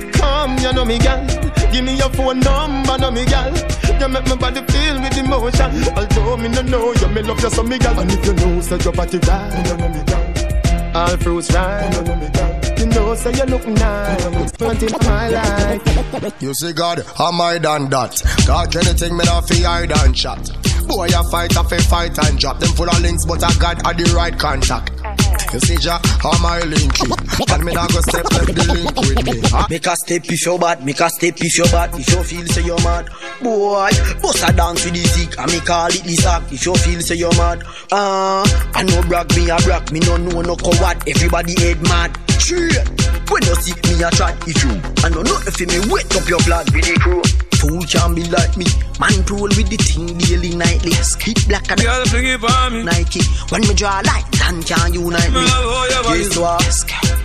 Come, you know me, girl. Give me your phone number, know me, girl. You make my body feel with emotion. Although me no know you, me love you so me, girl. And if you know, say your body right, you know me, girl. All fruits right, you know me, girl. You know, say you look nice. Want in my life. You see, God, am I done that? God, anything me not fi hide and chat. Boy, I fight, I fi fight and drop them full of links, but I got at the right contact. You see, Jah, how my link you? And me not go step like the link with me. Huh? Make a step if you're bad, make a step if you're bad. If you feel say you're mad, boy, bust a dance with the sick, and me call it the sack. If you feel say you're mad, ah, uh, I know brag me a brag, me no know no coward. Everybody head mad. True. When you see me a chat, it's true. I know nothing for me, wet up your blood with the crew. Fool can be like me, man roll with the thing daily nightly. Skip black and bring it for me. Nike. When me draw light, and can unite me. What?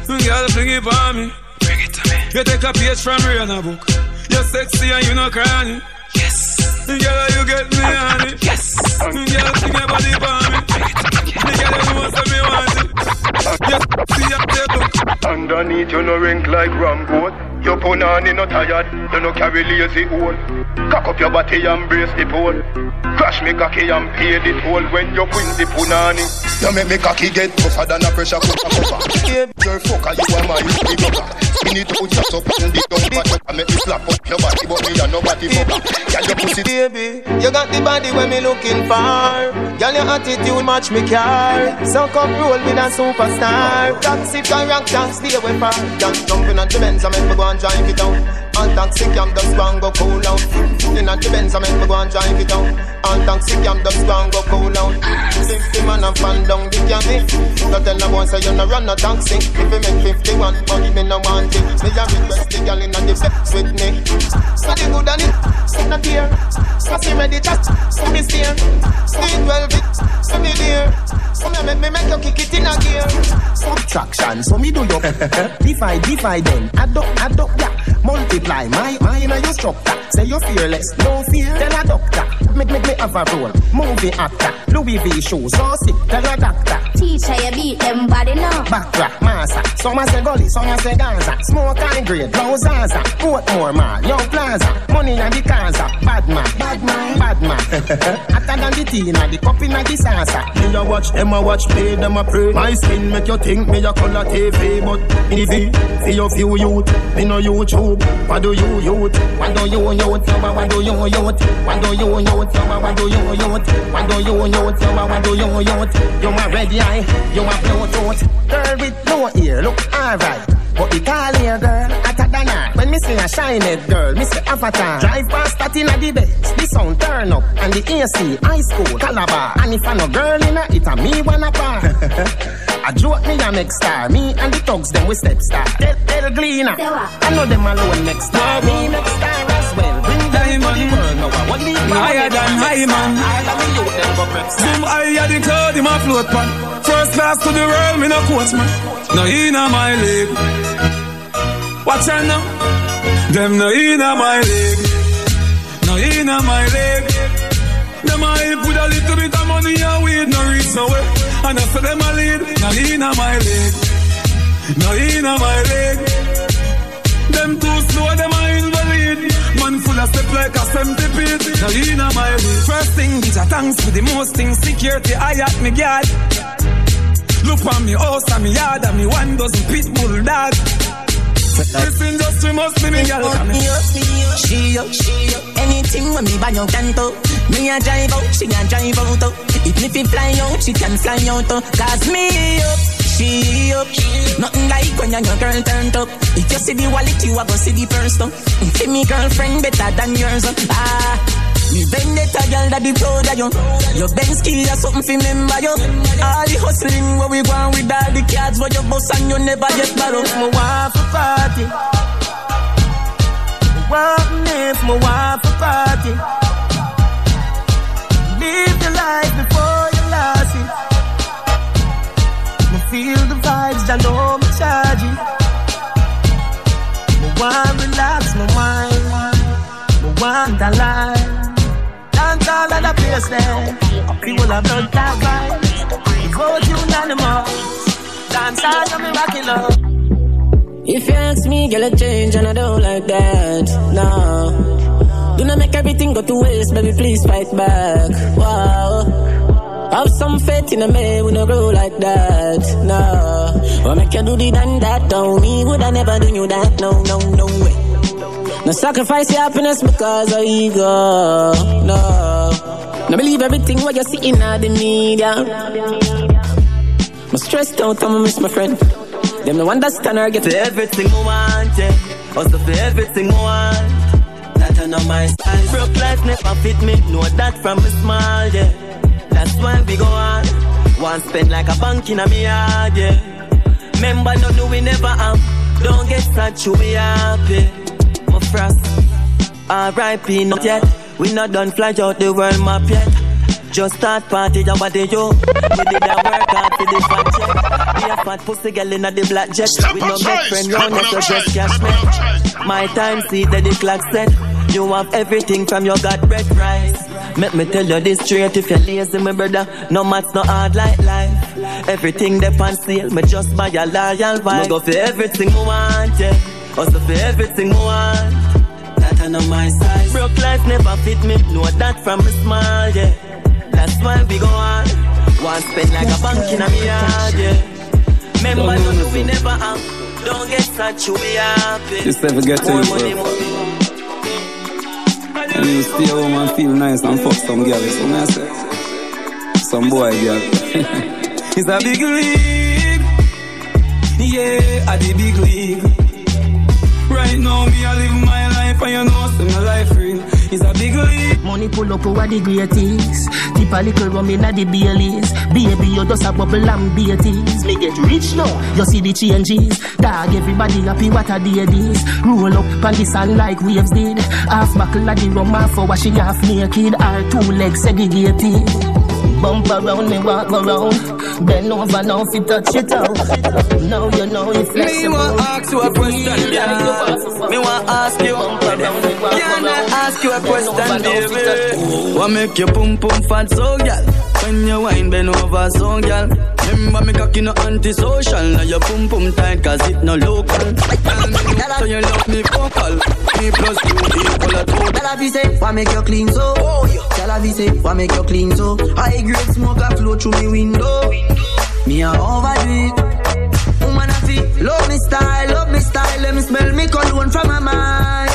Girl, bring it for me. Bring it to me. You take a page from Rihanna book. You're sexy and you not crying. Yes. Girl, you get me uh, honey. Yes. Girl, bring your body for me. Underneath you no rink like Rambo goat. Your punani no tired, you no carry lazy hole. Cock up your body and brace the pole. Crash me cocky and pay the toll when you win the punani. You make me cocky get tougher than a pressure cooker cover. Your fucker, you are my big upper. Spin it out just up on the dump but make me slap up your body, but me and nobody fucker. Girl, your pussy Baby, you got the body when me looking for. Girl, your attitude match me car. So come roll with a superstar. Toxic character, stay away far. Girl, jumping at the Benz, I make me go and drive it down. And toxic, I'm just go and go cool out. In at the Benz, I make me go and drive it down. And toxic, I'm just go and go cool out. Fifty man and fan down the cabin. Don't tell no one say you no run no taxi. If you make fifty-one, but me no want it. Me a request the girl inna the flex with me. Study good on it, sit not here. Sassy ready chat, so me steer. Stay twelve it, so me dear. So me make me make you kick it in a gear. Subtraction, so me do your divide, divide then. Add up, add up, yeah. Multiply my mind and your structure. Say you're fearless, no fear. Tell a doctor, make make me have a role. Movie actor, Louis V shoes, so sick. Tell a doctor. Teacher, you beat them body now. Backrack, massa. Some a say gully, some a say Gaza. Smoke and grade, blow Zaza. Portmore mall, Young Plaza. Money in the Gaza. Bad man, bad man, bad man. Hotter than the tea, now the cup in the salsa. Me a watch them a watch play, them a pray. My skin make you think me a color TV, but V, for your few youth, me no YouTube. What do you youth? What do you youth? Yo, what do you youth? What do you youth? Yo, what do you youth? What do you youth? Yo, what do you youth? You a red eye, you my a Bluetooth. Girl with no ear, look alright. But tall hair girl, me see a shiny girl, me say avatar. Drive past that inna the base, the sound turn up. And the AC, high school, Calabar. And if I no girl inna it, a me wanna par. I joke me a next star. Me and the thugs, them we step star. Tell, tell Gleaner. I know them alone next star. Me next star as well. Bring them to the world. Now I want leave Higher than high man. Zoom higher the cloud in my float pan. First class to the world, me no coach man. No inna my league. Watch out now. Them no inna my league. No inna my league. Them a help with a little bit of money and weed, no reach nowhere. And say them a lead. No inna my league. No inna my league. Them too slow, them a invalid. Man full of step like a centipede. No inna my league. First thing, bitch, I thanks for the most things. Security, I at me guard. Look on me house and me yard and me one dozen pit bull dog. This industry must be me girl. Me up, me up, she up, she up. Anything when me buy your canto. Me a drive out, she a drive out. oh. If me fi fly out, she can fly out. oh. Cause me up, she up. Nothing like when your girl turned up. If you see the wallet, you a go see the purse. though. Say me girlfriend better than yours. oh. Ah. Me vendetta girl that the proud of you Your Benz key or something fi remember you All the hustling where we go with all the cards Where you bust and you never get borrow Me want for party. Me want me want for party. Live your life before you lost it. Me feel the vibes, I know me charge it. Me want relax my mind, me want a life. Dance all of the place there, people have blood that vibes. Vote unanimous, dance all of me rocking up. If you ask me, girl, I change and I don't like that. No. Do not make everything go to waste, baby, please fight back. Wow. Have some faith in a man, we no grow like that. No. What make you do the done that? Don't me, would I never do you that? No, no, no way. No sacrifice your happiness because of ego. No. No believe everything what you see in the media. I'm stressed out, I'm miss my friend. Them no understand or get For everything I want, yeah. Also for everything I want. That I know my style. Broke life never fit me. Know that from a small, yeah. That's why we go on. One spend like a bank in a me yard, yeah. Remember, no, no, we never have. Don't get sad, be happy. My frost. R.I.P. not yet. We not done fly out the world map yet. Just start party, your body, yo. We did that work hard for the fat check. We a fat pussy girl in the black jet. we no make friend round us, so just cash me. My time, see that the clock set. You have everything from your God bread rice. Make me tell you this straight if you're lazy, my brother. No maths, no hard like life. Everything they on sale, me just buy a loyal vibe. Me go for everything I want, yeah. Also for everything I want. That I know my size. Broke life never fit me, know that from a small, yeah. That's why we go on. One spend like a bank in a me yard, yeah. Remember, no, no, we never have. Don't get such, you be happy. Just never get to More it, bro. And you stay home and feel nice and fuck some girl. So I say, some boy girl. it's a big league. Yeah, at the big league. Right now, me I live my life and you know, see my life real. It's a big league. Money pull up over the greatest. Tip a little rum inna the Baileys. Baby, you just a bubble and beaties. Me get rich now, you see the changes. Dog, everybody happy what a day this. Roll up on the sun like waves did. Half buckle of the rum, half for washing half naked. Our two legs segregated. Bump around, me walk around. Bend over now, if you touch it out. Now you know if Me want ask you a question, yeah. Me want ask you. Can I ask you a question, baby? What make you pum pum fat so, girl? When you wine bend over so, girl. Remember me cocky no antisocial. Now your pum pum tight 'cause it no local. Tell me so you love me vocal. Me plus you equal a two. Tell her say, why make you clean so? Tell her say, why make you clean so? High grade smoke a flow through me window. Me a overdo it. Woman a feel, love me style, love me style. Let me smell me cologne from my mind.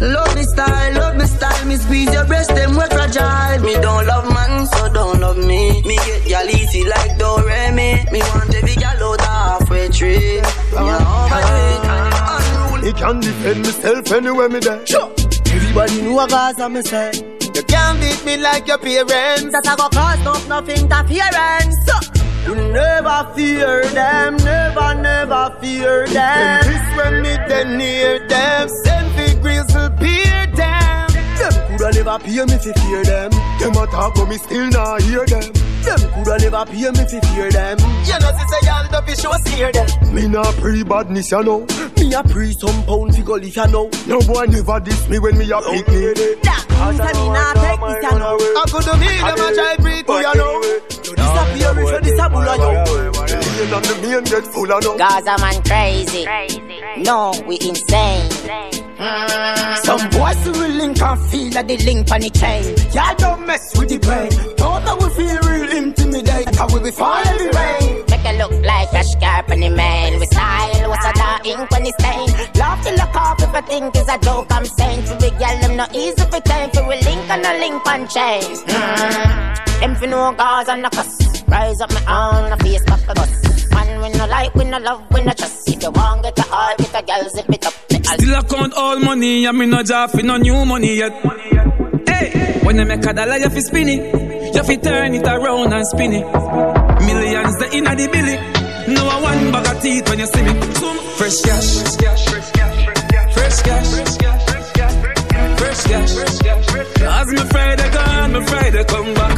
Love me style, love me style. Me squeeze your breast, them we fragile. Me don't love man, so don't love me. Me get y'all easy like Doremi. Me want every gal out halfway tree. Me a overdo it. Me can defend myself anywhere me there. Sure. Everybody know a Gaza me say. You can't beat me like your parents. That I go cause up nothing interference. You never fear them, never, never fear Them them. kiss when me then near them. Send big grizzle peer them. Them coulda never pay me fi fear them. Them a talk but me still not hear them. Them coulda never pay me fi fear them. You know this a y'all don't be sure scare them. Me not pre badness you know. Me a pre some pound fi go if you know. No boy never diss me when me a pick me. That means I me not take this you know. I could me them a try breathe me you know. You disappear me so this a bull of you. The lane and the main get full of no. Gaza man crazy. No, we insane. Some boys will link and feel that they link on the chain. Y'all don't mess with the brain. Don't know we feel real intimidated. How we be falling every rain. Make it look like a scarp on the man. We style, what's a ink when it's stain. Love to look off if I think it's a joke I'm saying. For big girl, them not easy for time. For we link and a link on chain. Mm. Them for no cause and no cuss. Rise up my own, a face back a bus. Man, we no like, we no love, we no trust. If you want get a all, with a girl, zip it up. Still I count all money, and me no job for no new money yet. Hey, when you make a dollar, you fi spin it. You fi turn it around and spin it. Millions the inna the billy. No a one bag of teeth when you see me. Some fresh cash, fresh cash, fresh cash, fresh cash, fresh cash, fresh cash. As me Friday gone, me Friday come back.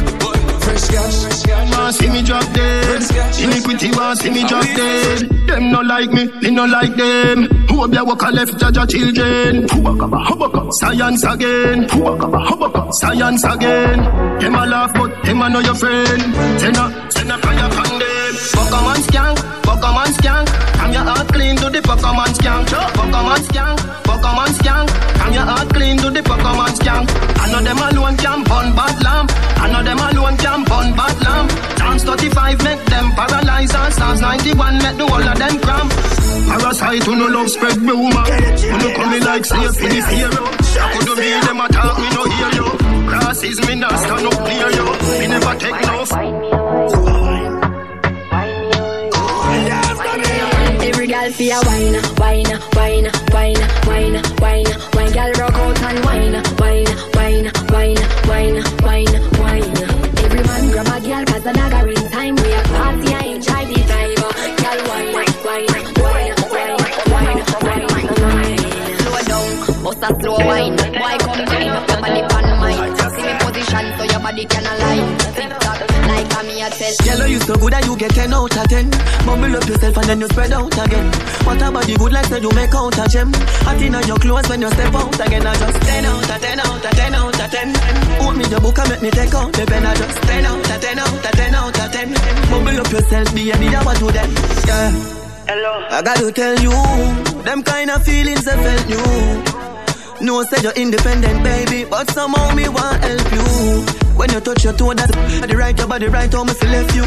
Fresh cash, fresh cash. Man see me drop dead. Iniquity want see me just dead. Them no like me, me no like them. Who be a walk a left judge your children? Science again. Science again. Them a laugh, but them a know your friend. Send a, send a fire from them. Pokemon skank, Pokemon skank. Come your heart clean to the Pokemon skank. Pokemon skank, Pokemon skank. Come your heart clean to the Pokemon skank. I know them alone can burn bad lamp. I know them alone can burn bad lamp. Dance 35 make them paralyze and stars 91 make the whole of them cramp. Parasite who no love spread rumor. Who no coming like slave in this hero. I could do me them attack me no hear you. Crosses me not stand up near you. Me never take no. Feel a wine, wine, wine, wine, wine, wine, wine. Girl rock out and wine, wine, wine, wine, wine, wine, wine. Every man grab a girl 'cause the dagger in time. We a party and enjoy the vibe. Girl wine, wine, wine, wine, wine, wine, wine. Slow down, bust a slow wine. Why come up your body pan mine? See me position so your body can align. Tick tock, like a me a tell. Girl, you so good that you get 10 out of 10. Bubble up yourself and then you spread out again. What about the good like say you make out a gem? Hot in your clothes when you step out again. I just 10 out of 10 out of 10 out of 10. Hold me your book and make me take out the pen. I just 10 out of 10 out of 10 out of 10. Bubble up yourself, be a need what to them. Yeah. Hello. I gotta tell you, them kind of feelings I felt new. No, say you're independent, baby, but somehow me want help you. When you touch your toe, that's the right, your body right, how me feel left you.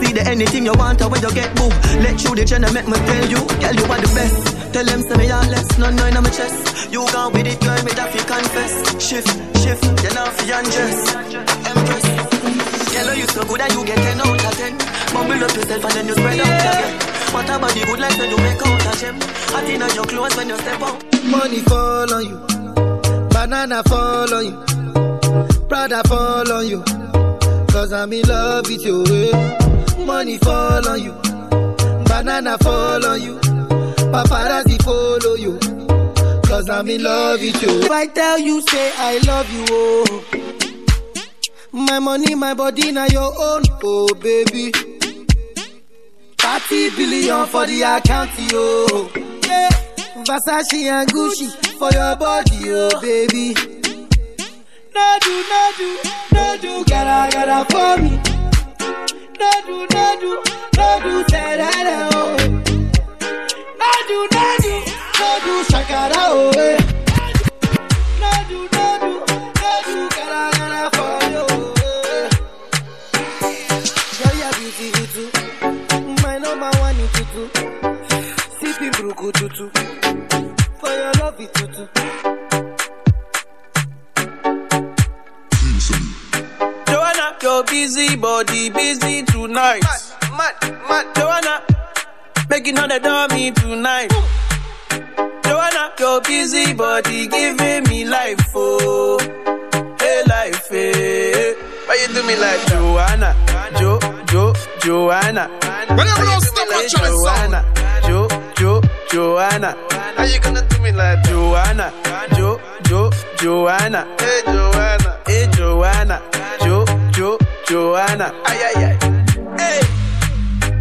See the anything you want, when you get boo. Let you the channel make me tell you, girl, you are the best. Tell them, say me all less, no, no, in my chest. You gone with it, girl, me that fi confess. Shift, shift, you know fi undress. Empress. Girl, you so good that you get 10 out of 10. Bubble up yourself and then you spread out again. What about the good life when you make out a gem? Hot in your clothes when you step out. Money fall on you, banana fall on you, Prada fall on you. Cause I'm in love with you. Money fall on you, banana fall on you, paparazzi follow you. Cause I'm in love with you. If I tell you, say I love you, oh. My money, my body, now your own, oh baby. 30 billion for the account, yo. Yeah. Versace and Gucci for your body, oh baby. No do, no do, no do, gotta, gotta for me. No do, no do, no do, say that, oh. No do, no do, no do, shakara, oh. No do, no do, no gotta, gotta for you. you're beautiful too. My number one tutu. Sipping bruku tutu. For your love tutu. Your busy body busy tonight. Mad, mad, Joanna, making all the dummy tonight. Joanna, your busy body giving me life, oh, hey life, hey. Why you do me like Joanna, Jo, Jo, Joanna? Whenever you stop like and try to Joanna, Jo, Jo, Joanna. How you gonna do me like Joanna, Jo, Jo, Joanna? Hey Joanna, hey Joanna, Jo, Jo, Joanna. Ay ay ay. Hey,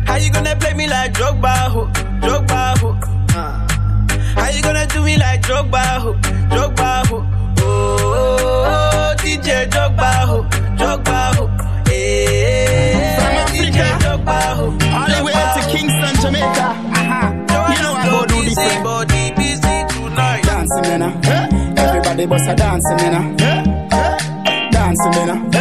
how you gonna play me like Drogba, ho, Drogba, ho? Uh. How you gonna do me like Drogba, ho, Drogba, ho? Oh, oh, oh, DJ Drogba, ho, Drogba, ho. Hey, Drogba, ho, All the way to Kingston, Jamaica. You know I go do this. eh. body, busy tonight. Dancing, me now. Everybody bust a dancing, me now. Dancing, me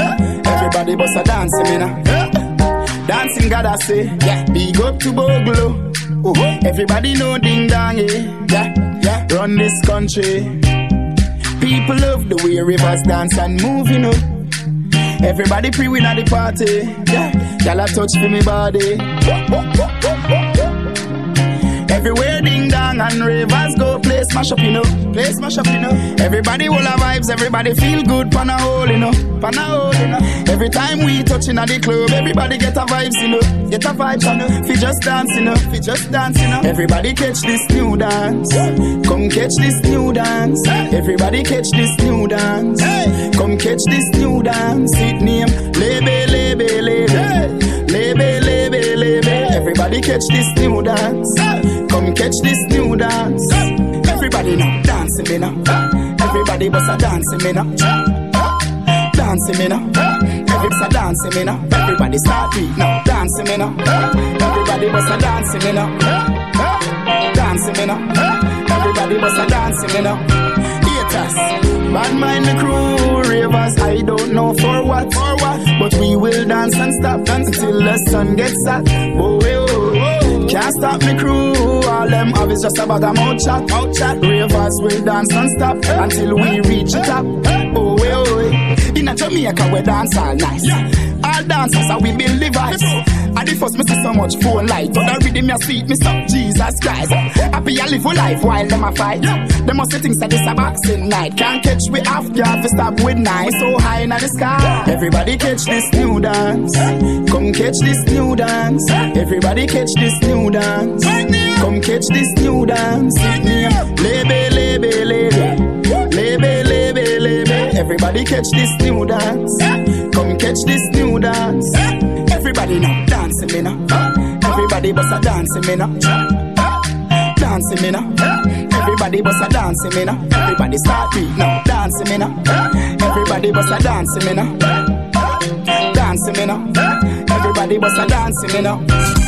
Everybody bust a dancing, me now. Dancing, God, I say. Yeah. Big up to Bogle. Oh, everybody know ding dong, eh? Yeah, yeah. Run this country. People love the way rivers dance and move, you know. Everybody pre-win at the party. Yeah, y'all a touch for me body. Everywhere ding dong and rivers go play smash up, you know. Play smash up, you know. Everybody will have vibes, everybody feel good, pan a hole, you know. Pan a hole, you know. Every time we touching at the club, everybody get a vibes, you know. Get a vibes, you know. Fi just dance, you know. Fi just dance, you know. Everybody catch this new dance. Come catch this new dance. Everybody catch this new dance. Come catch this new dance. It name Lebe, Lebe, Lebe. Lebe, Lebe, Lebe. Everybody catch this new dance. Come catch this new dance. Everybody now dancing me now. Everybody bust a dancing me now. Dancing me now. Everybody's a dancing me now. Everybody start beat now. Dancing me now. Everybody bust a dancing me now. Dancing me now. Everybody bust a dancing me now. Haters, bad mind the crew, ravers. I don't know for what, for what, but we will dance and stop until the sun gets hot. Oh, oh, oh. Can't stop me crew. All them have is just about a bag of mouth chat, mouth chat. Ravers will dance and stop until we reach the top. Oh, oh, oh. In a Jamaica, we dance all nice. All dancers are we vibes. And the first me see so much phone light, but the rhythm you sweet me stop Jesus Christ. Happy I live a life while them a fight. Them must think that this a boxing night. Can't catch we off guard to stop with nine. So high in the sky. Everybody catch this new dance. Come catch this new dance. Everybody catch this new dance. Come catch this new dance. Lebe, lebe, lebe. Lebe, lebe, lebe. Everybody catch this new dance. Come catch this new dance. Everybody now dancing me now. Everybody bust a dancing me now. Dancing me now. Everybody bust a dancing me now. Everybody start beat now. Dancing me now. Everybody bust a dancing me now. Dancing me now. Everybody bust a dancing me now.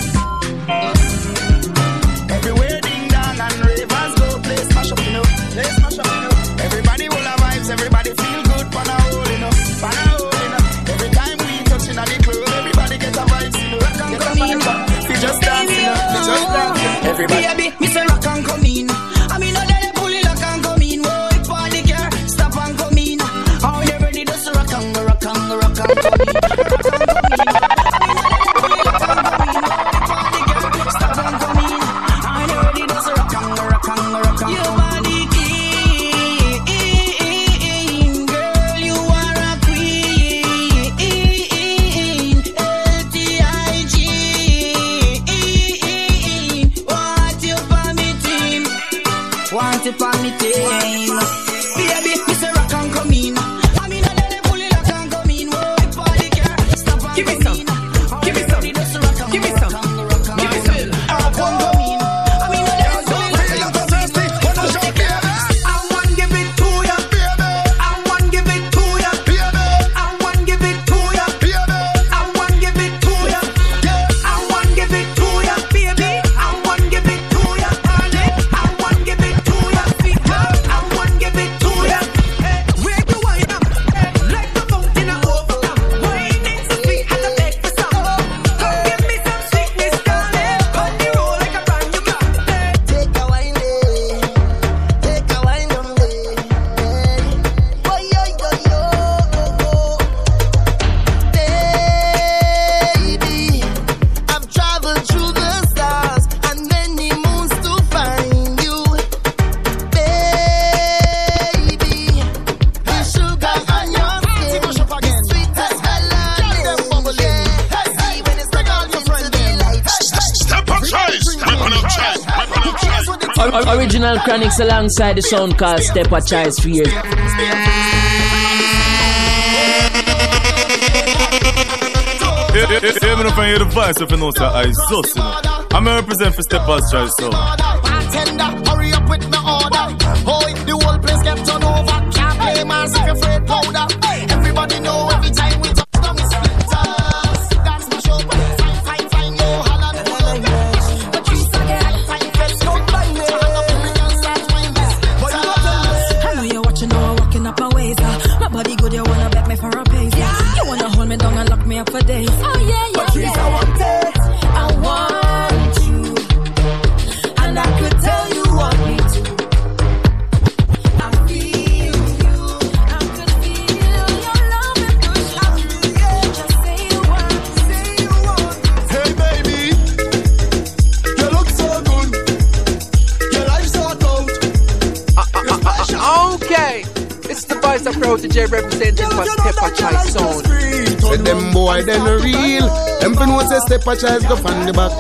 Original alongside the song called Step a Choice for. Even if I hear the voice, if you know, say I sus, you know. I'm gonna represent for Step a Choice, so. Bartender, hurry up with my order. Boy, the whole place get turned over. Can't play my secret freight powder. Everybody know Protege representing for Step a Choice Sound. Say them boy, them real. Them fin step a choice go find the back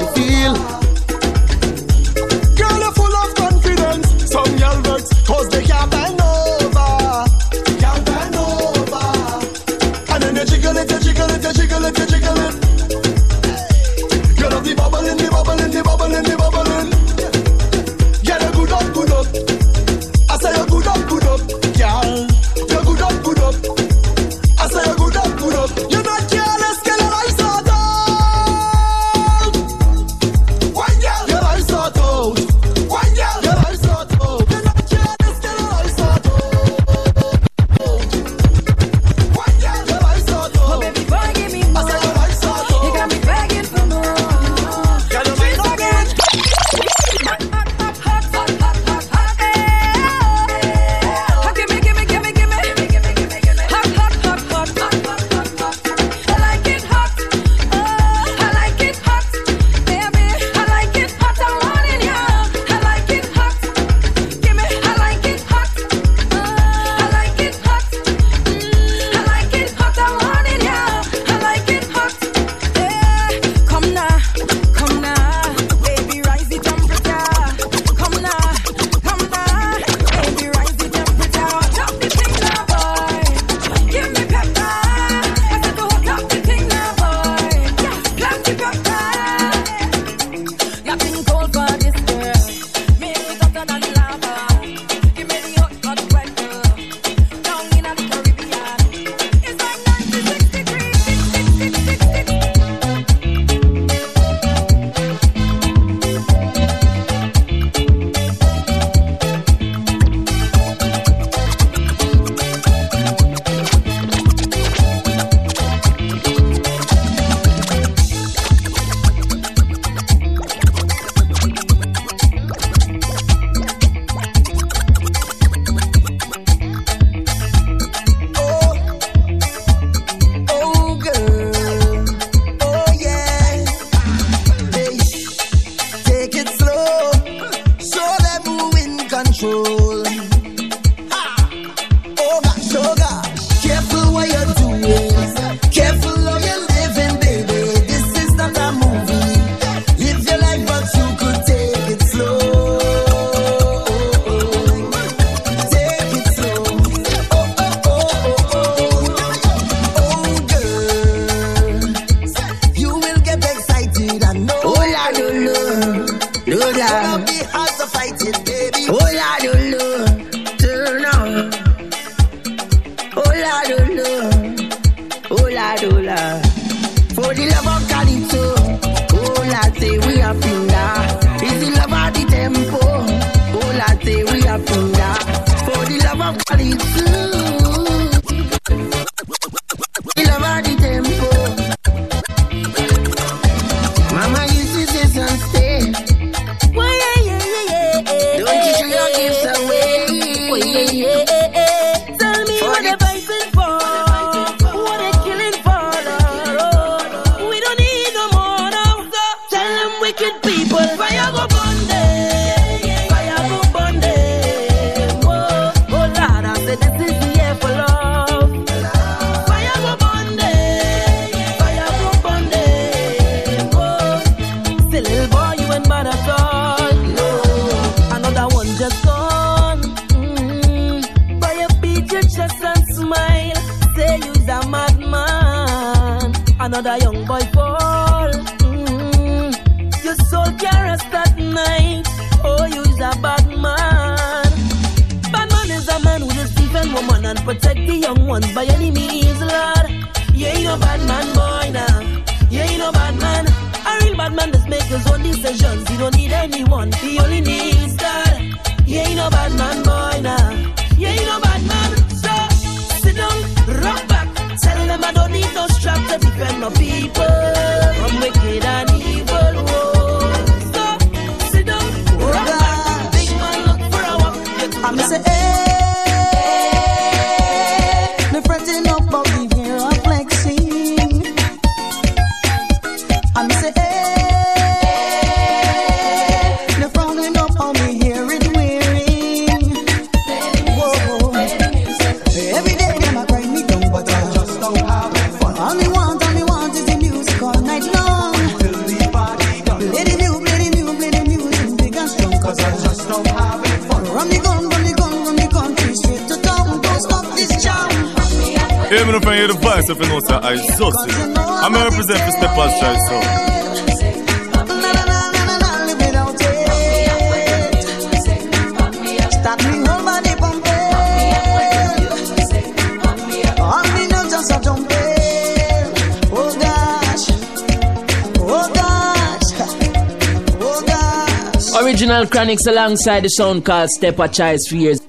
Original alongside the sound called Step a Choice for.